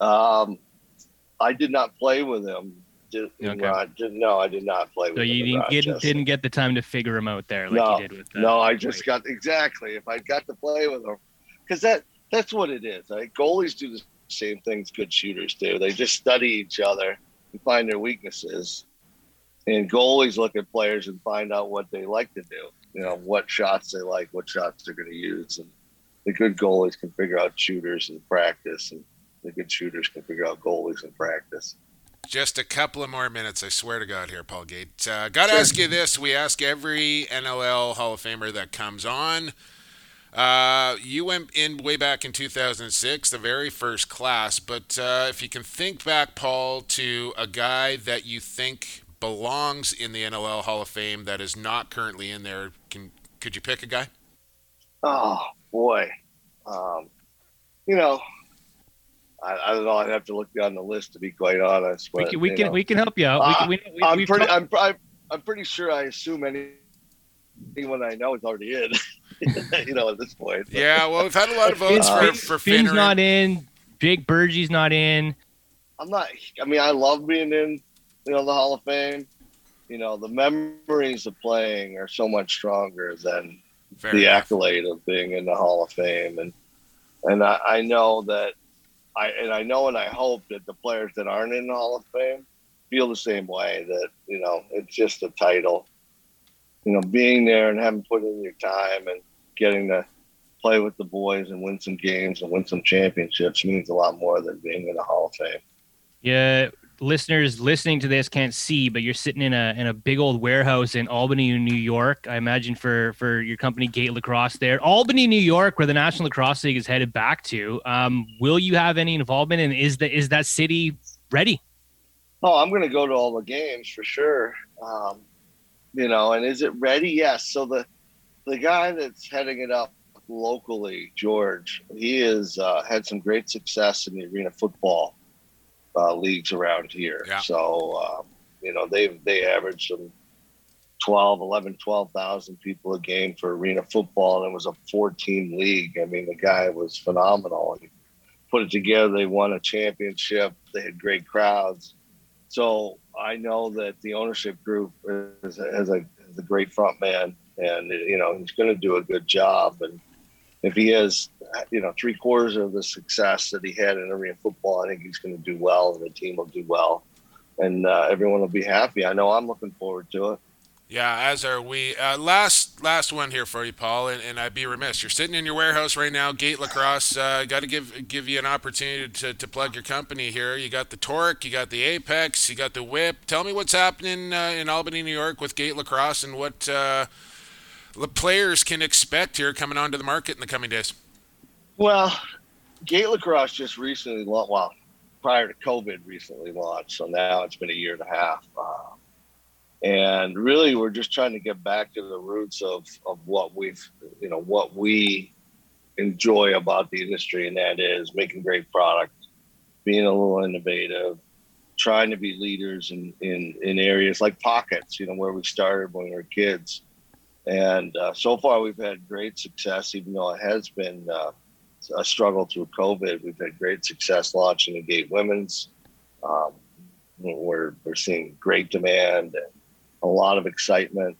um, I did not play with him. Did, Okay. did- no, I did not play with So you didn't get, didn't get the time to figure him out there like No, you did with. Uh, No, I just got exactly. If I got to play with him, because that that's what it is. Right? Goalies do the same things good shooters do. They just study each other and find their weaknesses. And goalies look at players and find out what they like to do. You know what shots they like, what shots they're going to use, and the good goalies can figure out shooters in practice, and the good shooters can figure out goalies in practice. Just a couple of more minutes, I swear to God, here, Paul Gait. Uh, Got to ask you this: We ask every NLL Hall of Famer that comes on. Uh, you went in way back in 2006, the very first class. But uh, if you can think back, Paul, to a guy that you think belongs in the NLL Hall of Fame that is not currently in there, can could you pick a guy? Oh boy, um, you know, I, I don't know. I'd have to look down the list to be quite honest. We but, can we can know. we can help you out. We Uh, can, we, we, I'm pretty. talked- I'm, I'm. I'm pretty sure. I assume any anyone I know is already in. you know, at this point. But, Yeah, well, we've had a lot of votes Uh, for Finn- for Finn's Finneran. not in. Jake Burgie's not in. I'm not. I mean, I love being in. You know, the Hall of Fame. You know, the memories of playing are so much stronger than Fair the enough. accolade of being in the Hall of Fame, and and I, I know that I and I know and I hope that the players that aren't in the Hall of Fame feel the same way. That you know, it's just a title. You know, being there and having put in your time and getting to play with the boys and win some games and win some championships means a lot more than being in the Hall of Fame. Yeah, listeners listening to this can't see, but you're sitting in a in a big old warehouse in Albany, New York. I imagine for for your company Gait Lacrosse there, Albany, New York, where the National Lacrosse League is headed back to. Um, will you have any involvement? And is the is that city ready? Oh, I'm going to go to all the games for sure. Um, you know, and is it ready? Yes. So the the guy that's heading it up locally, George, he has uh, had some great success in the arena football uh, leagues around here. Yeah. So um, you know, they they average some 12, 11, 12,000 people a game for arena football, and it was a 14 league. I mean, the guy was phenomenal. He put it together. They won a championship. They had great crowds. So I know that the ownership group is, has, a, has a great front man, and you know he's going to do a good job. And if he has, you know, three quarters of the success that he had in arena football, I think he's going to do well, and the team will do well, and uh, everyone will be happy. I know I'm looking forward to it. Yeah, as are we. Uh, last last one here for you, Paul, and, and I'd be remiss. You're sitting in your warehouse right now, Gait Lacrosse. Uh, got to give give you an opportunity to, to plug your company here. You got the Torque, you got the Apex, you got the Whip. Tell me what's happening uh, in Albany, New York, with Gait Lacrosse, and what uh, players can expect here coming onto the market in the coming days. Well, Gait Lacrosse just recently launched. Well, prior to COVID, recently launched. So now it's been a year and a half. Uh, and really, we're just trying to get back to the roots of, of what we've, you know, what we enjoy about the industry, and that is making great product being a little innovative, trying to be leaders in, in, in areas like pockets, you know, where we started when we were kids. And uh, so far, we've had great success, even though it has been uh, a struggle through COVID. We've had great success launching the Gait Women's. Um, we're, we're seeing great demand and a lot of excitement.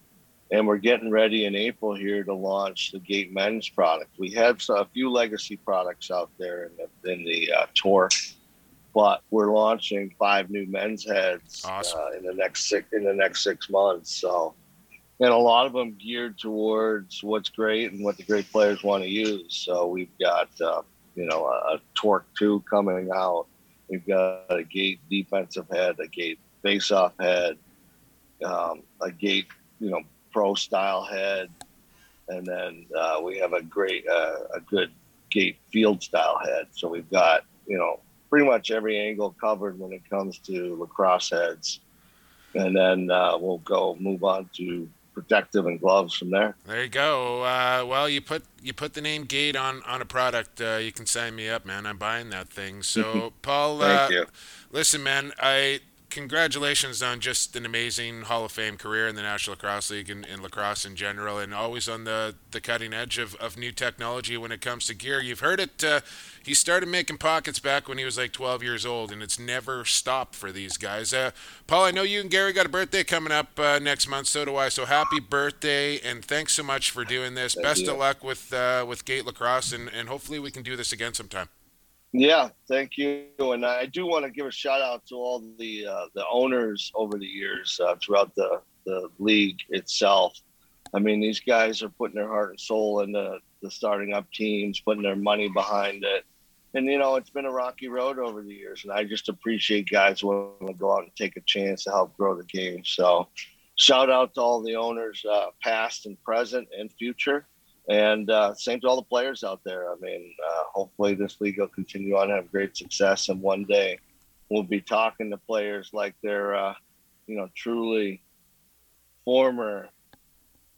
And we're getting ready in April here to launch the Gait Men's product. We have a few legacy products out there in the, in the uh, tour, but we're launching five new men's heads Awesome. uh, in the next six in the next six months. So, and a lot of them geared towards what's great and what the great players want to use. So we've got uh, you know a, a Torque two coming out. We've got a Gait defensive head, a Gait face-off head, um, a Gait you know pro style head, and then uh, we have a great uh, a good Gait field style head. So we've got you know pretty much every angle covered when it comes to lacrosse heads, and then uh, we'll go move on to protective and gloves from there. There you go. Uh, well, you put you put the name Gait on on a product. Uh, you can sign me up, man. I'm buying that thing. So, Paul, uh, you. listen, man. I congratulations on just an amazing Hall of Fame career in the National Lacrosse League and, and lacrosse in general, and always on the, the cutting edge of, of new technology when it comes to gear. You've heard it. Uh, he started making pockets back when he was like 12 years old, and it's never stopped for these guys. Uh, Paul, I know you and Gary got a birthday coming up uh, next month. So do I. So happy birthday, and thanks so much for doing this. Thank Best you. of luck with uh, with Gait Lacrosse, and, and hopefully we can do this again sometime. Yeah, thank you. And I do want to give a shout out to all the uh, the owners over the years uh, throughout the, the league itself. I mean, these guys are putting their heart and soul into the starting up teams, putting their money behind it. And you know, it's been a rocky road over the years, and I just appreciate guys willing to go out and take a chance to help grow the game. So, shout out to all the owners, uh, past and present and future. And uh, same to all the players out there. I mean, uh, hopefully this league will continue on and have great success. And one day we'll be talking to players like they're, uh, you know, truly former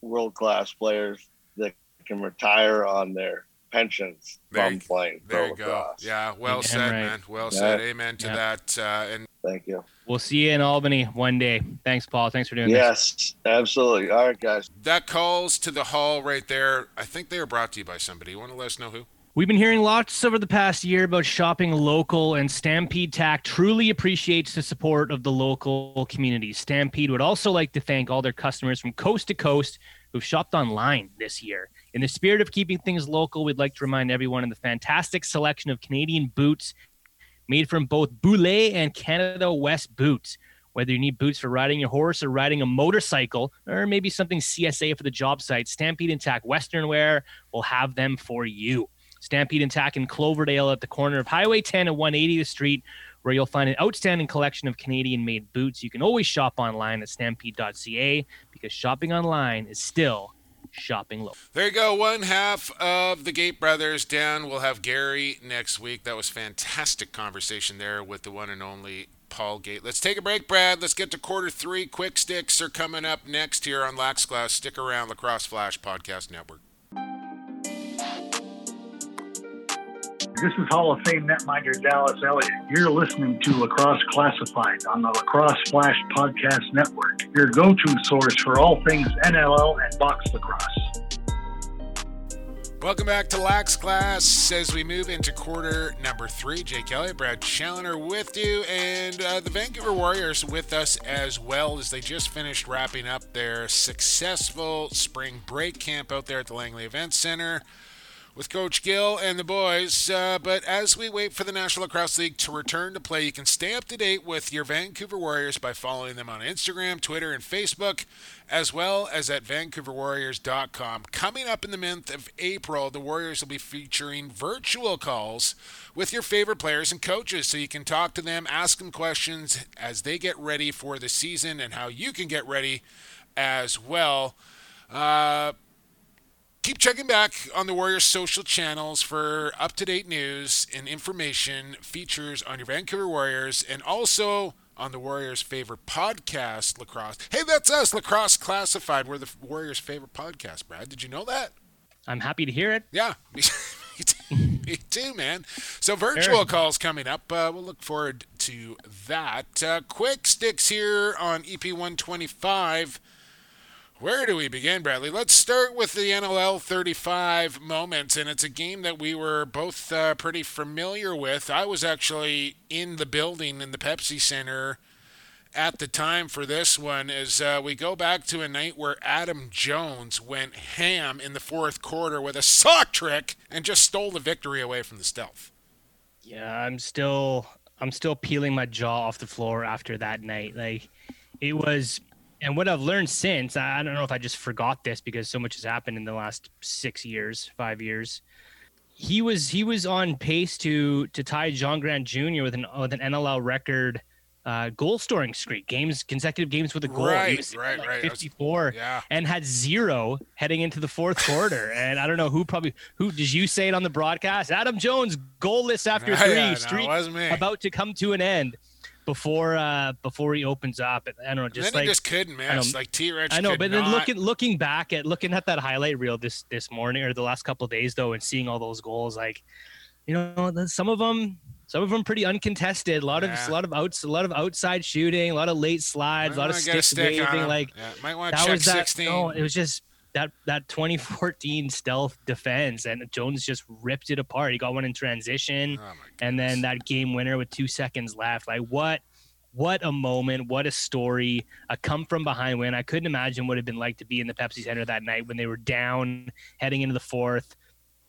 world class players that can retire on their pensions There from you- playing There you go. lacrosse. Yeah, well Damn said, right. man. Well Yeah. said. Amen to Yeah. that. Uh, and Thank you. We'll see you in Albany one day. Thanks, Paul. Thanks for doing this. Yes, absolutely. All right, guys. that calls to the hall right there. I think they are brought to you by somebody. You want to let us know who? We've been hearing lots over the past year about shopping local, and Stampede Tack truly appreciates the support of the local community. Stampede would also like to thank all their customers from coast to coast who've shopped online this year. In the spirit of keeping things local, we'd like to remind everyone of the fantastic selection of Canadian boots made from both Boulet and Canada West boots. Whether you need boots for riding your horse or riding a motorcycle, or maybe something CSA for the job site, Stampede and Tack Western Wear will have them for you. Stampede and Tack in Cloverdale at the corner of Highway 10 and 180th Street, where you'll find an outstanding collection of Canadian made boots. You can always shop online at stampede.ca because shopping online is still shopping local. There you go. One half of the Gait Brothers down. We'll have Gary next week. That was fantastic conversation there with the one and only Paul Gait. Let's take a break, Brad. Let's get to quarter three. Quick sticks are coming up next here on Lax Class. Stick around, Lacrosse Flash Podcast Network. This is Hall of Fame netminder Dallas Eliuk. You're listening to Lacrosse Classified on the Lacrosse Flash Podcast Network, your go to source for all things NLL and box lacrosse. Welcome back to Lax Class as we move into quarter number three. Jake Elliott, Brad Challoner with you, and uh, the Vancouver Warriors with us as well as they just finished wrapping up their successful spring break camp out there at the Langley Event Center with Coach Gill and the boys. Uh, but as we wait for the National Lacrosse League to return to play, you can stay up to date with your Vancouver Warriors by following them on Instagram, Twitter, and Facebook, as well as at vancouverwarriors.com. Coming up in the month of April, the Warriors will be featuring virtual calls with your favorite players and coaches so you can talk to them, ask them questions as they get ready for the season and how you can get ready as well. Uh, keep checking back on the Warriors social channels for up to date news and information, features on your Vancouver Warriors, and also on the Warriors' favorite podcast, Lacrosse. Hey, that's us, Lacrosse Classified. We're the Warriors' favorite podcast, Brad. Did you know that? I'm happy to hear it. Yeah. me too, man. So virtual calls coming up. Uh, we'll look forward to that. Uh, quick sticks here on EP 125. Where do we begin, Bradley? Let's start with the NLL 35 moments, and it's a game that we were both uh, pretty familiar with. I was actually in the building in the Pepsi Center at the time for this one as uh, we go back to a night where Adam Jones went ham in the fourth quarter with a sock trick and just stole the victory away from the stealth. Yeah, I'm still I'm still peeling my jaw off the floor after that night. Like it was and what I've learned since, I don't know if I just forgot this because so much has happened in the last six years, five years. He was he was on pace to to tie John Grant Jr. with an with an NLL record uh, goal scoring streak, games consecutive games with a goal. Right, he was right, like right. 54 yeah. and had zero heading into the fourth quarter. And I don't know who probably who did you say it on the broadcast? Adam Jones goalless after three, yeah, streak about to come to an end before uh before he opens up. I don't know, just like just couldn't miss. Like T Rex. I know, but then not... looking looking back at looking at that highlight reel this this morning or the last couple days though, and seeing all those goals, like you know, some of them some of them pretty uncontested. A lot yeah. of a lot of outs, a lot of outside shooting, a lot of late slides, a lot of stick, waving. Like yeah, might want to that check was that. 16. No, it was just that that 2014 stealth defense, and Jones just ripped it apart. He got one in transition, oh and then that game winner with two seconds left. Like what? What a moment! What a story! A come from behind win. I couldn't imagine what it'd been like to be in the Pepsi Center that night when they were down, heading into the fourth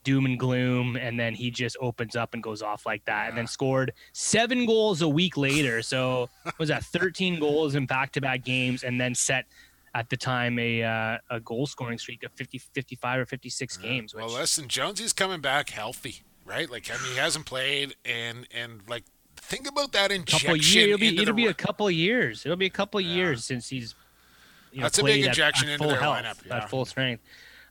doom and gloom and then he just opens up and goes off like that and then scored seven goals a week later so was that 13 goals in back-to-back games and then set at the time a uh, a goal scoring streak of 50 55 or 56 yeah. games which... well listen jonesy's coming back healthy right like I mean, he hasn't played and and like think about that injection couple years, it'll be, it'll be a couple years it'll be a couple yeah. years since he's you know, that's a big injection at, at into their health, lineup yeah. at full strength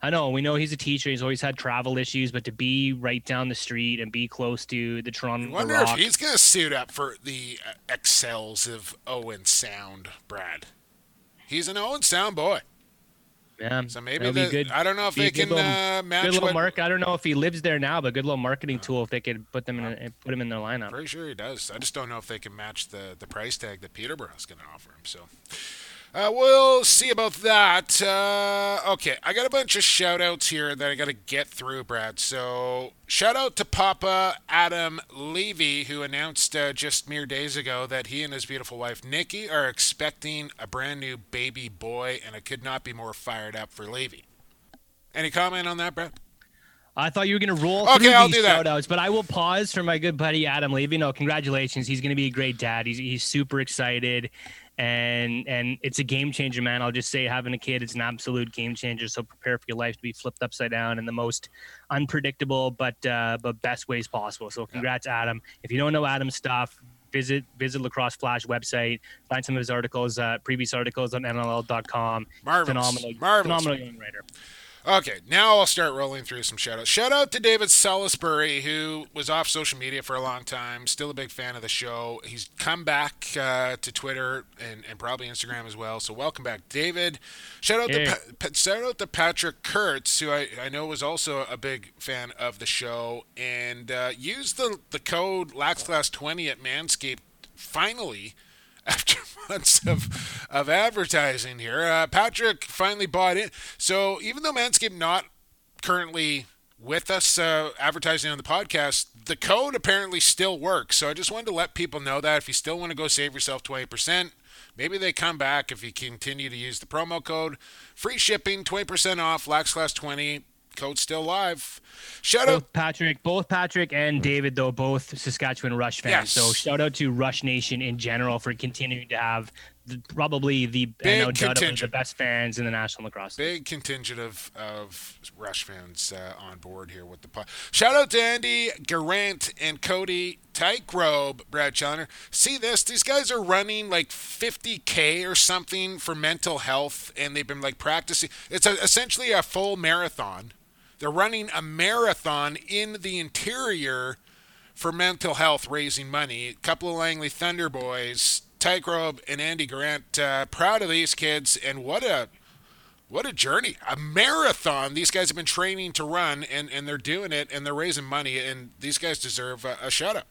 I know we know he's a teacher. He's always had travel issues, but to be right down the street and be close to the Toronto. I wonder Rock, if he's going to suit up for the uh, excels of Owen Sound, Brad. He's an Owen Sound boy. Yeah, so maybe the, good, I don't know if they can little, uh, match. Good little what, mark. I don't know if he lives there now, but good little marketing tool if they could put them in a, put him in their lineup. Pretty sure he does. I just don't know if they can match the the price tag that Peterborough's going to offer him. So. Uh, we'll see about that. Uh, okay, I got a bunch of shout outs here that I got to get through, Brad. So, shout out to Papa Adam Levy, who announced uh, just mere days ago that he and his beautiful wife, Nikki, are expecting a brand new baby boy, and I could not be more fired up for Levy. Any comment on that, Brad? I thought you were going to roll okay, through I'll these do shout outs, but I will pause for my good buddy Adam Levy. No, congratulations. He's going to be a great dad. He's, he's super excited and and it's a game changer, man. I'll just say having a kid is an absolute game changer. So prepare for your life to be flipped upside down in the most unpredictable but uh, but best ways possible. So congrats, Adam. If you don't know Adam's stuff, visit visit Lacrosse Flash website, find some of his articles, uh, previous articles on NLL.com. Marvelous, phenomenal, marvelous. phenomenal young writer. Okay, now I'll start rolling through some shout shoutouts. Shout out to David Salisbury, who was off social media for a long time, still a big fan of the show. He's come back uh, to Twitter and, and probably Instagram as well. So welcome back, David. Shout out Hey. to pa- shout out to Patrick Kurtz, who I, I know was also a big fan of the show, and uh, used the the code LaxClass20 at Manscaped. Finally, after months of of advertising here. Uh, Patrick finally bought in. So even though Manscaped not currently with us uh, advertising on the podcast, the code apparently still works. So I just wanted to let people know that if you still want to go save yourself 20%, maybe they come back if you continue to use the promo code. Free shipping, 20% off, LaxClass20. Code still live. Shout out Patrick, both Patrick and David, though, both Saskatchewan Rush fans. Yes. So shout out to Rush Nation in general for continuing to have the, probably the Big of the best fans in the National Lacrosse. Big contingent of, of Rush fans uh, on board here with the pod. Shout out to Andy Garant and Cody Teichrob, Brad Challoner. See this? These guys are running like 50k or something for mental health, and they've been like practicing. It's a, essentially a full marathon. They're running a marathon in the interior for mental health, raising money. A couple of Langley Thunder boys, Teichrob and Andy Grant, uh, proud of these kids, and what a What a journey. A marathon. These guys have been training to run and, and they're doing it and they're raising money and these guys deserve a, a shout out.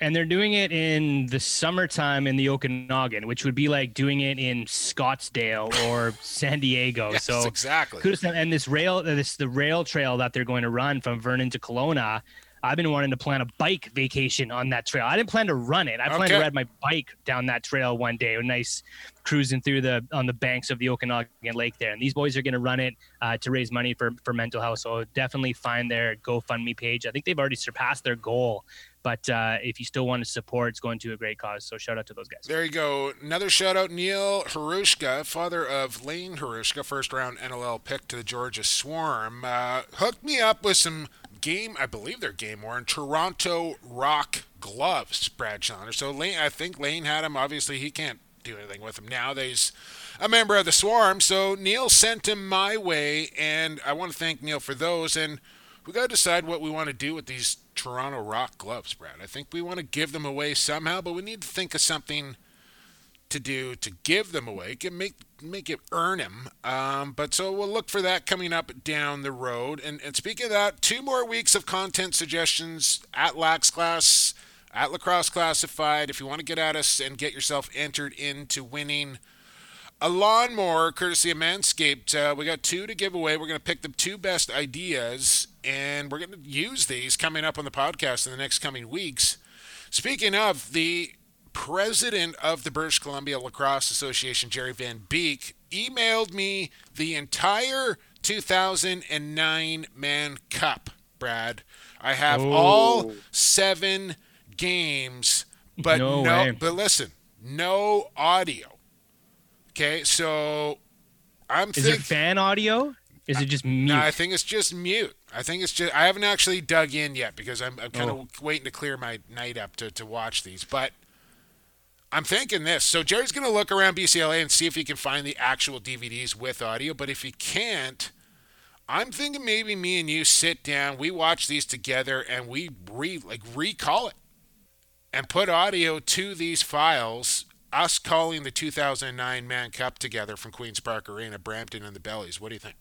And they're doing it in the summertime in the Okanagan, which would be like doing it in Scottsdale or San Diego. Yes, so exactly. kudos and this rail this the rail trail that they're going to run from Vernon to Kelowna. I've been wanting to plan a bike vacation on that trail. I didn't plan to run it. I planned Okay. to ride my bike down that trail one day. A nice cruising through the on the banks of the Okanagan Lake there. And these boys are going to run it uh, to raise money for for mental health. So definitely find their GoFundMe page. I think they've already surpassed their goal. But uh, if you still want to support, it's going to a great cause. So shout out to those guys. There you go. Another shout out, Neil Harushka, father of Lane Harushka, first round NLL pick to the Georgia Swarm. Uh, hooked me up with some game, I believe they're game worn, Toronto Rock gloves, Brad Challoner. So Lane, I think Lane had him. Obviously, he can't do anything with them now. He's a member of the Swarm. So Neil sent him my way, and I want to thank Neil for those. And we got to decide what we want to do with these Toronto Rock gloves, Brad. I think we want to give them away somehow, but we need to think of something to do to give them away, get, make make it earn them. Um, but so we'll look for that coming up down the road. And, and speaking of that, two more weeks of content suggestions at Lax Class, at Lacrosse Classified. If you want to get at us and get yourself entered into winning a lawnmower courtesy of Manscaped. Uh, we got two to give away. We're going to pick the two best ideas, and we're going to use these coming up on the podcast in the next coming weeks. Speaking of, the president of the British Columbia Lacrosse Association, Jerry Van Beek, emailed me the entire 2009 Mann Cup, Brad. I have Oh. all seven games, but No no, but listen, no audio. Okay, so I'm Is there thinking. fan audio? Is it just mute? No, I think it's just mute. I think it's just. I haven't actually dug in yet because I'm, I'm kind Oh. of waiting to clear my night up to, to watch these. But I'm thinking this. So Jerry's going to look around BCLA and see if he can find the actual DVDs with audio. But if he can't, I'm thinking maybe me and you sit down, we watch these together, and we re like recall it and put audio to these files. Us calling the 2009 Mann Cup together from Queens Park Arena, Brampton, and the Bellies. What do you think?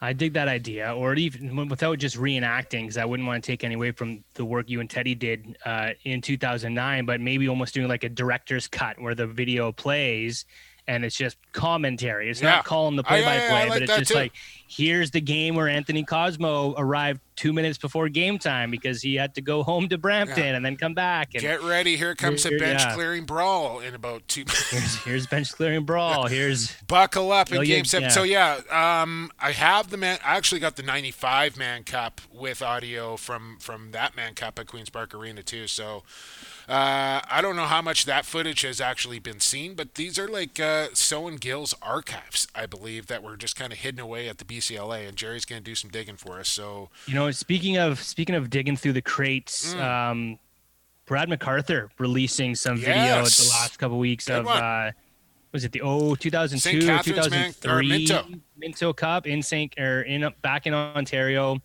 I dig that idea, or even without just reenacting, because I wouldn't want to take any away from the work you and Teddy did uh, in 2009, but maybe almost doing like a director's cut where the video plays and it's just commentary. It's Yeah. not calling the Oh, play-by-play, yeah, I like but it's just too. like here's the game where Anthony Cosmo arrived two minutes before game time because he had to go home to Brampton Yeah. and then come back. And Get ready. Here comes a bench yeah. clearing brawl in about two here's, here's bench clearing brawl. Here's Buckle up in Oh, yeah, game seven. So yeah, um, I have the man. I actually got the '95 Mann Cup with audio from from that Mann Cup at Queens Park Arena too. So uh, I don't know how much that footage has actually been seen, but these are like uh, So and Gill's archives, I believe, that were just kind of hidden away at the BCLA. And Jerry's going to do some digging for us. So You know, speaking of speaking of digging through the crates, Mm. um, Brad MacArthur releasing some video the last couple weeks Good of one. uh, was it the oh 2002 St. Catharines, man, or 2003 Minto. Minto Cup in St. or in back in Ontario.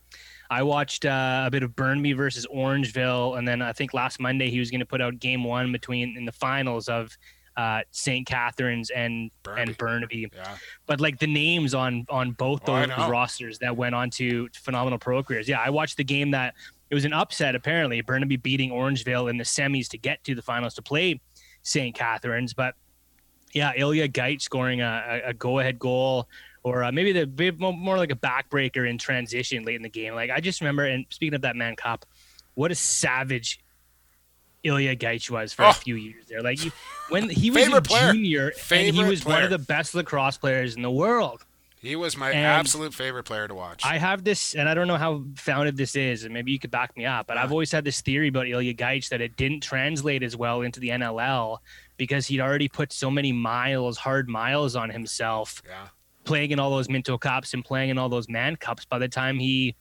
I watched uh, a bit of Burnaby versus Orangeville, and then I think last Monday he was going to put out game one between in the finals of uh, St. Catharines and Burnaby. and Burnaby yeah, but like the names on on both Oh, those rosters that went on to phenomenal pro careers. Yeah, I watched the game that it was an upset apparently. Burnaby beating Orangeville in the semis to get to the finals to play St. Catharines, but yeah, Ilya Gajic scoring a, a, go-ahead goal, or uh, maybe the more like a backbreaker in transition late in the game. Like I just remember, and speaking of that Mann Cup, what a savage Ilya Gajic was for Oh. a few years there. Like when he was Favorite a player. junior, and he Favorite was one of the best lacrosse players in the world. he was my And- absolute favorite player to watch. I have this, and I don't know how founded this is, and maybe you could back me up, but I've always had this theory about Ilya Gajic that it didn't translate as well into the NLL because he'd already put so many miles, hard miles on himself, yeah. playing in all those Minto Cups and playing in all those Mann Cups by the time he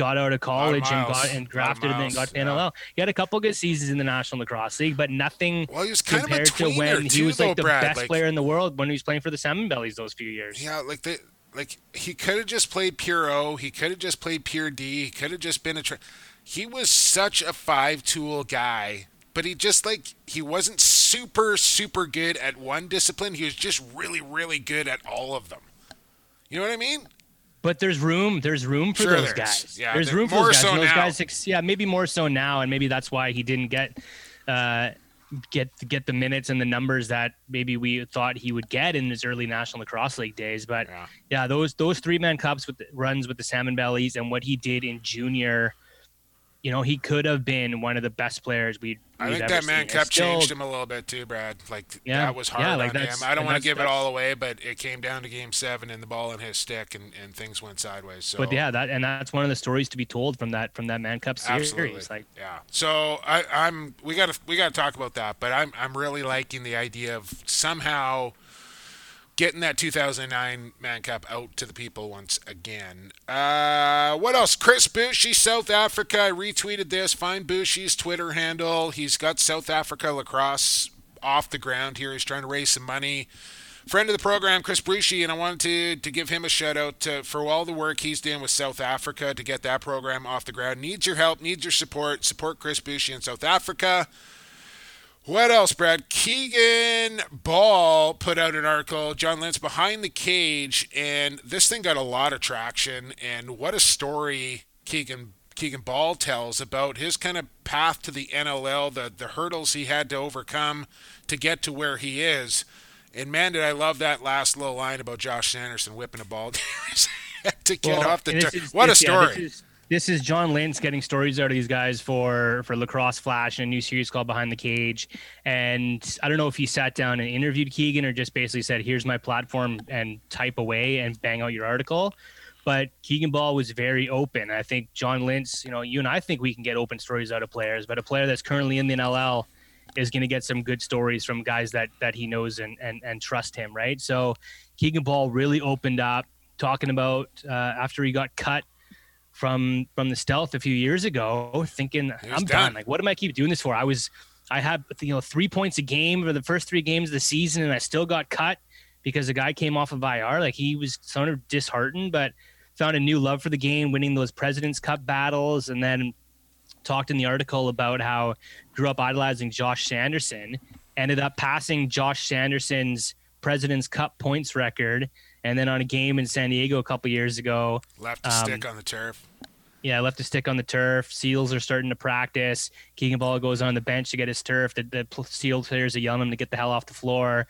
got out of college and got and drafted and then got to yeah. NLL. He had a couple good seasons in the National Lacrosse League, but nothing Well, he was kind compared of to when he too, was though, like the Brad. best Like, player in the world when he was playing for the Salmon Bellies those few years. Yeah, like the like he could have just played pure O. He could have just played pure D. He could have just been a. Tra- he was such a five tool guy, but he just like he wasn't super super good at one discipline. He was just really really good at all of them. You know what I mean? But there's room. There's room for Sure those there is. guys. Yeah, there's room for those guys. so those now. guys, yeah, maybe more so now, and maybe that's why he didn't get uh, get get the minutes and the numbers that maybe we thought he would get in his early National Lacrosse League days. But Yeah. yeah, those those three Mann Cups with the, runs with the Salmon Bellies and what he did in junior, you know, he could have been one of the best players we. I think that Mann Cup changed him a little bit too, Brad. Like Yeah. that was hard Yeah, like on him. I don't want to give it all away, but it came down to game seven and the ball in his stick and, and things went sideways. So But yeah, that and that's one of the stories to be told from that from that Mann Cup series. Absolutely. Like yeah. So I, I'm we gotta we gotta talk about that. But I'm I'm really liking the idea of somehow getting that 2009 Mann Cup out to the people once again. Uh, what else? Chris Bushi, South Africa. I retweeted this. Find Bushi's Twitter handle. He's got South Africa lacrosse off the ground here. He's trying to raise some money. Friend of the program, Chris Brucey, and I wanted to, to give him a shout out to, for all the work he's doing with South Africa to get that program off the ground. Needs your help, needs your support. Support Chris Brucey in South Africa. What else, Brad? Keegan Ball put out an article, John Lentz behind the cage, and this thing got a lot of traction. And what a story Keegan Keegan Ball tells about his kind of path to the NLL, the the hurdles he had to overcome to get to where he is. And man, did I love that last little line about Josh Sanderson whipping a ball to his head to get Well, off the is- What a this- yeah, story! This, is, John Lynch getting stories out of these guys for for Lacrosse Flash and a new series called Behind the Cage. And I don't know if he sat down and interviewed Keegan or just basically said, "Here's my platform and type away and bang out your article." But Keegan Ball was very open. I think John Lynch, you know, you and I think we can get open stories out of players, but a player that's currently in the NLL is going to get some good stories from guys that that he knows and and and trust him, right? So Keegan Ball really opened up talking about uh, after he got cut from from the stealth a few years ago, thinking I'm done. done. Like, what am I keep doing this for? I was I had you know three points a game for the first three games of the season, and I still got cut because the guy came off of IR. Like he was sort of disheartened, but found a new love for the game, winning those Presidents Cup battles, and then talked in the article about how grew up idolizing Josh Sanderson, ended up passing Josh Sanderson's President's Cup points record, and then on a game in San Diego a couple years ago, Left a um, stick on the turf. yeah, left a stick on the turf. Seals are starting to practice. Keegan Ball goes on the bench to get his turf. The, the Seal players are yelling him to get the hell off the floor.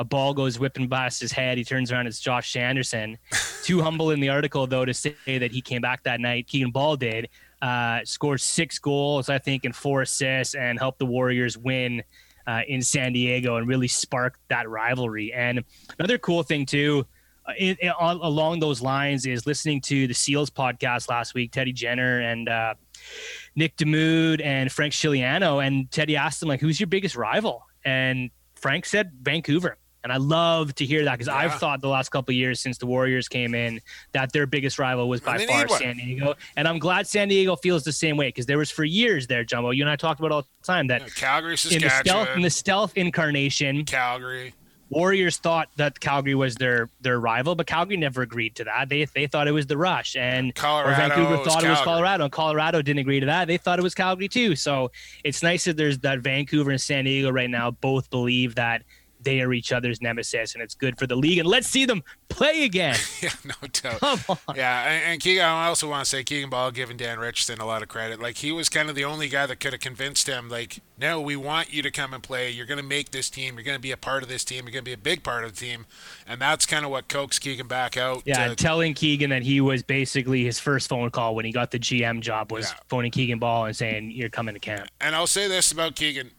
A ball goes whipping past his head. He turns around. It's Josh Sanderson. Too humble in the article though to say that he came back that night. Keegan Ball did. Uh, scored six goals, I think, and four assists, and helped the Warriors win uh, in San Diego and really sparked that rivalry. And another cool thing too, in, in- along those lines, is listening to the Seals podcast last week. Teddy Jenner and uh, Nick Demude and Frank Chiliano, and Teddy asked him like, "Who's your biggest rival?" And Frank said Vancouver. And I love to hear that because Yeah. I've thought the last couple of years since the Warriors came in that their biggest rival was by far. San Diego. And I'm glad San Diego feels the same way because there was for years there, Jumbo. You and I talked about all the time that Yeah, Calgary, in the stealth in the stealth incarnation, Calgary. Warriors thought that Calgary was their their rival, but Calgary never agreed to that. They they thought it was the Rush, and or Colorado Vancouver thought it was Colorado, and Colorado didn't agree to that. They thought it was Calgary too. So it's nice that there's that Vancouver and San Diego right now both believe that they are each other's nemesis, and it's good for the league. And let's see them play again. Yeah, no doubt. Come on. Yeah, and, and Keegan, I also want to say Keegan Ball giving Dan Richardson a lot of credit. Like he was kind of the only guy that could have convinced him. Like, no, we want you to come and play. You're going to make this team. You're going to be a part of this team. You're going to be a big part of the team, and that's kind of what coaxed Keegan back out. Yeah, to- telling Keegan that he was basically his first phone call when he got the GM job was Yeah. phoning Keegan Ball and saying you're coming to camp. and I'll say this about Keegan.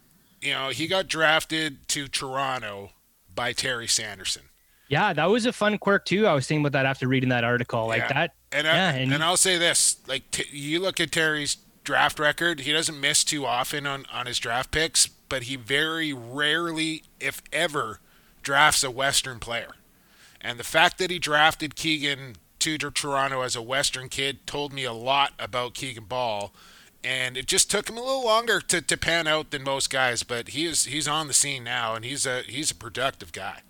You know, he got drafted to Toronto by Terry Sanderson. Yeah, that was a fun quirk too. I was thinking about that after reading that article. Like Yeah. that. And I, yeah, and, and, I'll say this: like t- you look at Terry's draft record, he doesn't miss too often on on his draft picks, but he very rarely, if ever, drafts a Western player. And the fact that he drafted Keegan to Toronto as a Western kid told me a lot about Keegan Ball. And it just took him a little longer to, to pan out than most guys, but he is he's on the scene now, and he's a he's a productive guy.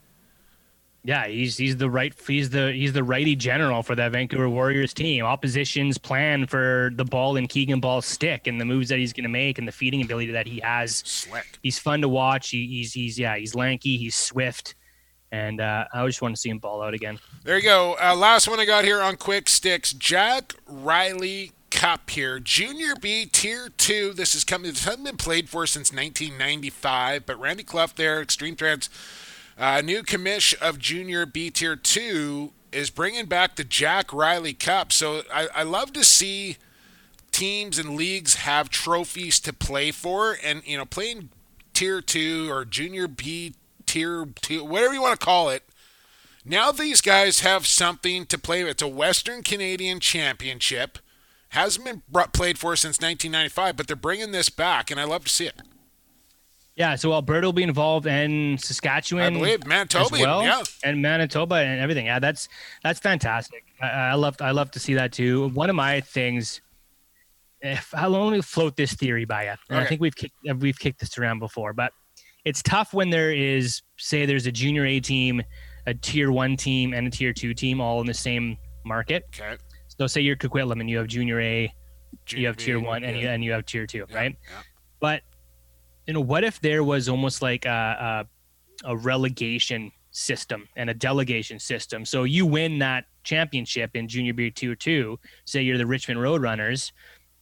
yeah, he's he's the right he's the he's the righty general for that Vancouver Warriors team. Opposition's plan for the ball in Keegan Ball's stick and the moves that he's going to make and the feeding ability that he has. Slick. He's fun to watch. He, he's he's yeah he's lanky. He's swift. And uh, I just want to see him ball out again. There you go. Uh, last one I got here on Quick Sticks. Jack Riley Cup here. Junior B Tier 2. This is coming. This hasn't been played for since 1995, but Randy Clough there, Extreme Threads, uh, new commish of Junior B Tier 2 is bringing back the Jack Riley Cup. So I, I love to see teams and leagues have trophies to play for, and you know, playing Tier Two or Junior B Tier Two, whatever you want to call it. Now these guys have something to play with. It's a Western Canadian Championship. Hasn't been brought, played for since 1995, but they're bringing this back, and I love to see it. Yeah, so Alberta will be involved and Saskatchewan, I believe Manitoba, well, yeah. and Manitoba and everything. Yeah, that's that's fantastic. I, I love I love to see that too. One of my things, if I'll only float this theory by you, and I think we've kicked, we've kicked this around before, but it's tough when there is say there's a junior A team, a tier one team, and a tier two team all in the same market. Okay. So say you're Coquitlam and you have junior A, Junior you have tier B, one, and you and you have tier two, Yeah, right? yeah. But you know, what if there was almost like a, a a relegation system and a delegation system? So you win that championship in junior B Tier two. Say you're the Richmond Roadrunners.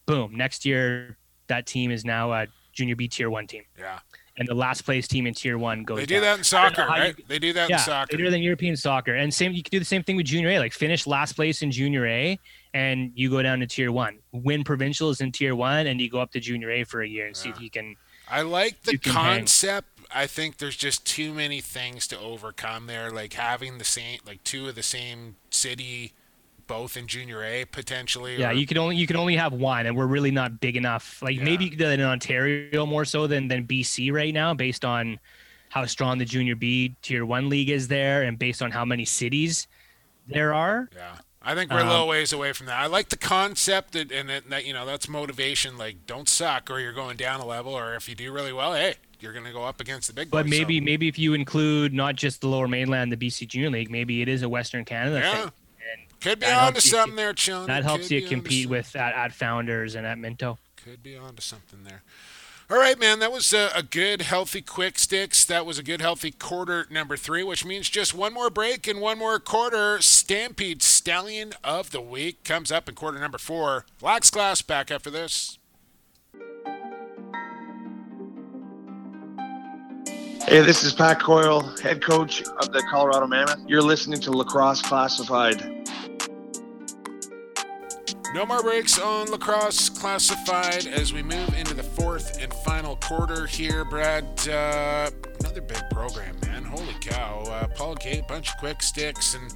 Boom! Next year, that team is now a junior B tier one team, Yeah. And the last place team in tier one goes. They do down. that in soccer, how you- right? They do that Yeah, in soccer. they do it in European soccer, and same. You can do the same thing with junior A. Like finish last place in junior A, and you go down to tier one. Win provincials in tier one, and you go up to junior A for a year and see if you can. I like the concept. I think there's just too many things to overcome there. Like having the same, like two of the same city, both in junior A potentially. Yeah, or- you could only you can only have one, and we're really not big enough. Like Yeah. maybe you could do that in Ontario more so than than BC right now, based on how strong the junior B tier one league is there, and based on how many cities there are. Yeah, I think we're a Um, little ways away from that. I like the concept that, and that, that you know that's motivation. Like, don't suck, or you're going down a level, or if you do really well, hey, you're going to go up against the big But boys. maybe So, maybe if you include not just the Lower Mainland, the BC Junior League, maybe it is a Western Canada Yeah. thing. Could be that on to you- something there, Sean. that helps you compete with at, at Founders and at Minto. Could be on to something there. All right, man. That was a, a good, healthy quick sticks. That was a good, healthy quarter number three, which means just one more break and one more quarter. Stampede Stallion of the Week comes up in quarter number four. Lax Class back after this. Hey, this is Pat Coyle, head coach of the Colorado Mammoth. You're listening to Lacrosse Classified. No more breaks on lacrosse classified as we move into the fourth and final quarter here, Brad. Uh, another big program, man. Holy cow. Uh, Paul Gait, bunch of quick sticks. And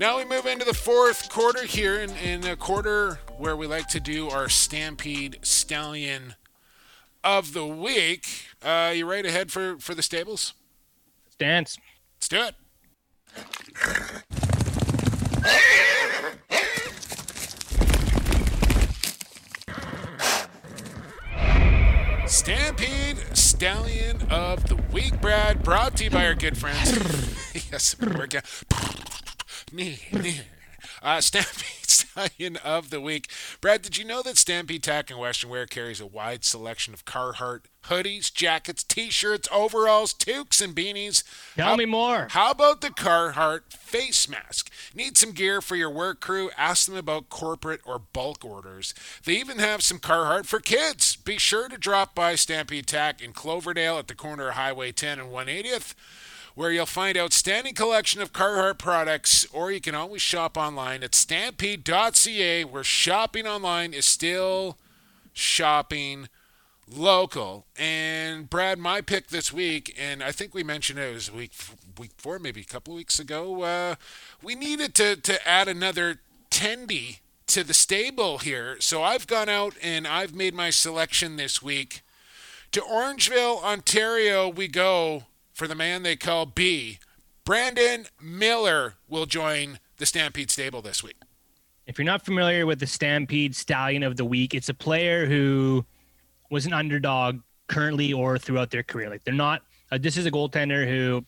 now we move into the fourth quarter here in, in a quarter where we like to do our Stampede Stallion of the Week. Uh, you right ahead for, for the stables? Let's dance. Let's do it. Stampede Stallion of the Week, Brad, brought to you by our good friends. yes, we're ga- uh, Stampede Stallion of the Week. Brad, did you know that Stampede Tack and Western Wear carries a wide selection of Carhartt hoodies, jackets, t-shirts, overalls, toques, and beanies? Tell How- me more. how about the Carhartt face mask? Need some gear for your work crew? Ask them about corporate or bulk orders. They even have some Carhartt for kids. Be sure to drop by Stampede Tack in Cloverdale at the corner of Highway 10 and 180th, where you'll find outstanding collection of Carhartt products, or you can always shop online at stampede.ca, where shopping online is still shopping local. And Brad, my pick this week, and I think we mentioned it was week week four, maybe a couple of weeks ago. Uh, we needed to to add another tendy to the stable here, so I've gone out and I've made my selection this week. To Orangeville, Ontario, we go for the man they call B. Brandon Miller will join the Stampede stable this week. If you're not familiar with the Stampede Stallion of the Week, it's a player who was an underdog currently or throughout their career. Like they're not. Uh, this is a goaltender who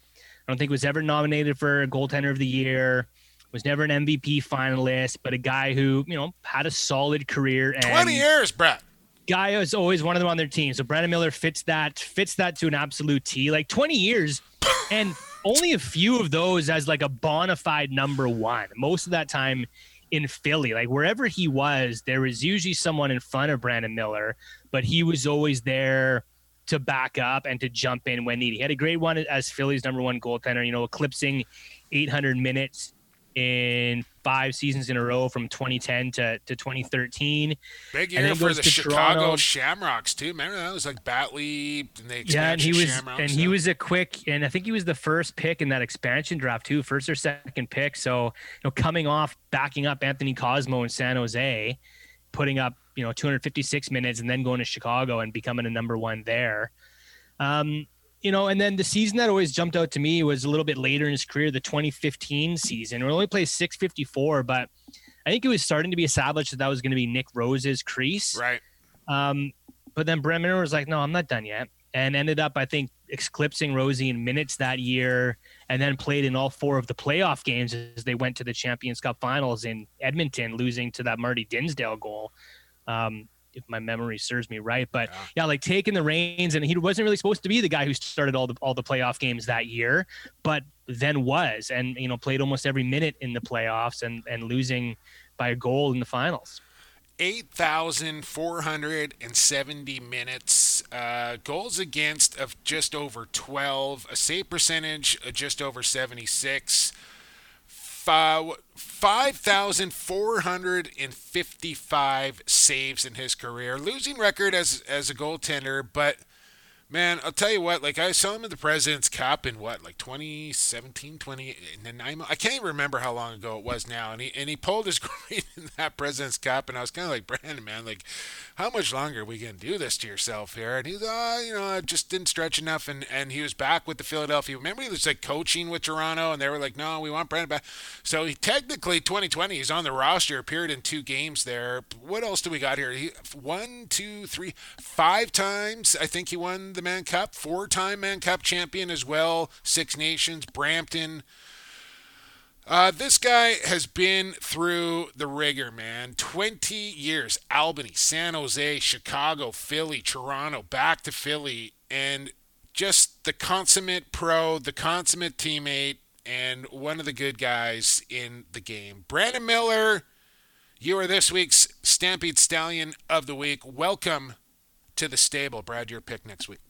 I don't think was ever nominated for a goaltender of the year. Was never an MVP finalist, but a guy who you know had a solid career. And 20 years, Brad. Guy is always one of them on their team. So Brandon Miller fits that fits that to an absolute T. Like 20 years and only a few of those as like a bona fide number one. Most of that time in Philly, like wherever he was, there was usually someone in front of Brandon Miller, but he was always there to back up and to jump in when needed. He had a great one as Philly's number one goaltender, you know, eclipsing 800 minutes in five seasons in a row from 2010 to, to 2013. Big year for the Chicago Toronto. Shamrocks too. Remember that was like Batley and they yeah, and he was Shamrocks, and he was a quick and I think he was the first pick in that expansion draft too, first or second pick. So you know, coming off backing up Anthony Cosmo in San Jose, putting up you know 256 minutes and then going to Chicago and becoming a number one there. Um, you know, and then the season that always jumped out to me was a little bit later in his career, the 2015 season. We only played 654, but I think it was starting to be established that that was going to be Nick Rose's crease. Right. Um, but then Bremer was like, no, I'm not done yet. And ended up, I think, eclipsing Rosie in minutes that year and then played in all four of the playoff games as they went to the Champions Cup finals in Edmonton, losing to that Marty Dinsdale goal. Um, if my memory serves me right. But yeah. yeah, like taking the reins, and he wasn't really supposed to be the guy who started all the all the playoff games that year, but then was, and you know played almost every minute in the playoffs, and and losing by a goal in the finals. 8,470 minutes, uh, goals against of just over 12, a save percentage of just over 76, 5,455 saves in his career. Losing record as as a goaltender, but Man, I'll tell you what, like I saw him in the President's Cup in what, like 2017, 20, and I can't remember how long ago it was now. And he and he pulled his great in that President's Cup, and I was kind of like, Brandon, man, like, how much longer are we gonna do this to yourself here? And he's, oh, you know, I just didn't stretch enough, and and he was back with the Philadelphia. Remember, he was like coaching with Toronto, and they were like, no, we want Brandon back. So he technically 2020, he's on the roster, appeared in two games there. What else do we got here? He one, two, three, five times. I think he won the Mann Cup, four time Mann Cup champion as well, Six Nations, Brampton. Uh, this guy has been through the rigor, man. 20 years. Albany, San Jose, Chicago, Philly, Toronto, back to Philly, and just the consummate pro, the consummate teammate, and one of the good guys in the game. Brandon Miller, you are this week's Stampede Stallion of the Week. Welcome to the stable. Brad, your pick next week.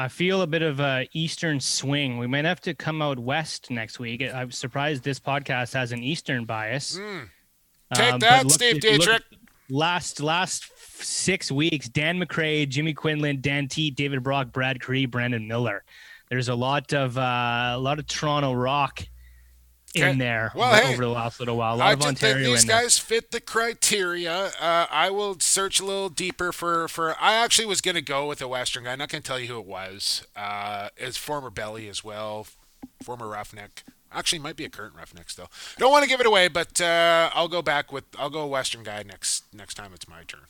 I feel a bit of a eastern swing. We might have to come out west next week. I'm surprised this podcast has an eastern bias. Mm. Take um, that, look, Steve Dietrich. Last last six weeks: Dan McCray, Jimmy Quinlan, Dan Teat, David Brock, Brad Cree, Brandon Miller. There's a lot of uh, a lot of Toronto rock in there well, over, hey, the last little while. A lot I of Ontario think these guys fit the criteria. Uh, I will search a little deeper for for. I actually was going to go with a Western guy. I'm not going to tell you who it was. Uh, it's former Belly as well, former Roughneck. Actually, might be a current Roughneck still. Don't want to give it away, but uh, I'll go back with I'll go Western guy next next time it's my turn.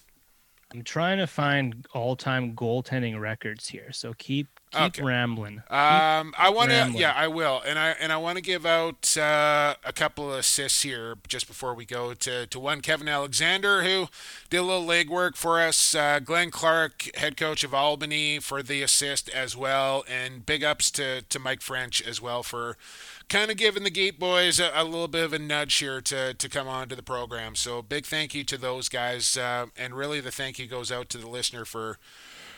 I'm trying to find all-time goaltending records here, so keep keep okay. rambling. Keep um, I want to, yeah, I will, and I and I want to give out uh, a couple of assists here just before we go to to one Kevin Alexander who did a little legwork for us. Uh, Glenn Clark, head coach of Albany, for the assist as well, and big ups to to Mike French as well for kind of giving the Gait Boys a, a, little bit of a nudge here to, to come on to the program. So big thank you to those guys, uh, and really the thank you goes out to the listener for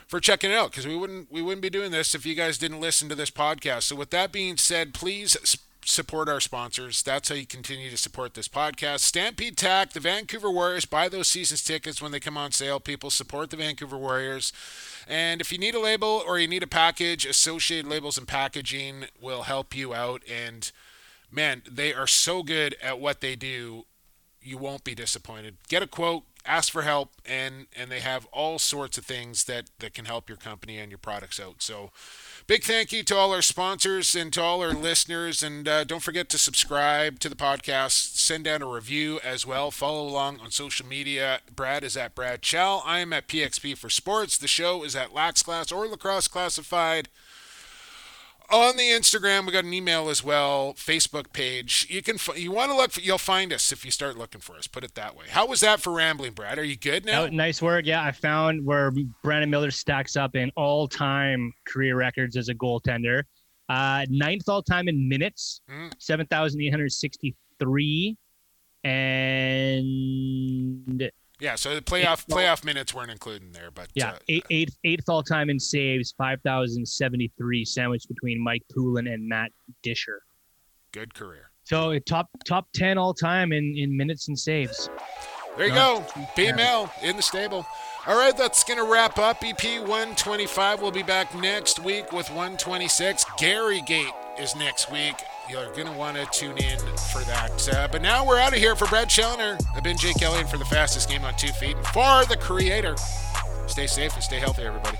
for checking it out because we wouldn't we wouldn't be doing this if you guys didn't listen to this podcast. So with that being said, please support our sponsors. That's how you continue to support this podcast. Stampede Tack, the Vancouver Warriors. Buy those seasons tickets when they come on sale. People support the Vancouver Warriors. And if you need a label or you need a package, Associated Labels and Packaging will help you out. And man, they are so good at what they do. You won't be disappointed. Get a quote, ask for help, and and they have all sorts of things that that can help your company and your products out. So big thank you to all our sponsors and to all our listeners. And uh, don't forget to subscribe to the podcast. Send down a review as well. Follow along on social media. Brad is at Brad Chell. I am at PXP for Sports. The show is at Lax Class or Lacrosse Classified on the Instagram, we got an email as well, Facebook page. You can you want to look, for, you'll find us if you start looking for us. Put it that way. How was that for rambling, Brad? Are you good now? Oh, nice work. Yeah, I found where Brandon Miller stacks up in all-time career records as a goaltender. Uh, ninth all time in minutes, Mm. 7,863. And Yeah, so the playoff playoff minutes weren't included in there, but yeah, uh, eight, eighth, eighth all time in saves, 5,073, sandwiched between Mike Poulin and Matt Disher. good career. So top top 10 all time in, in minutes and saves. There you go. PML in the stable. All right, that's going to wrap up EP 125. We'll be back next week with 126. Gary Gait is next week. You're going to want to tune in for that. Uh, but now we're out of here for Brad Challoner. I've been Jake Elliott for the fastest game on two feet. And for the creator, stay safe and stay healthy, everybody.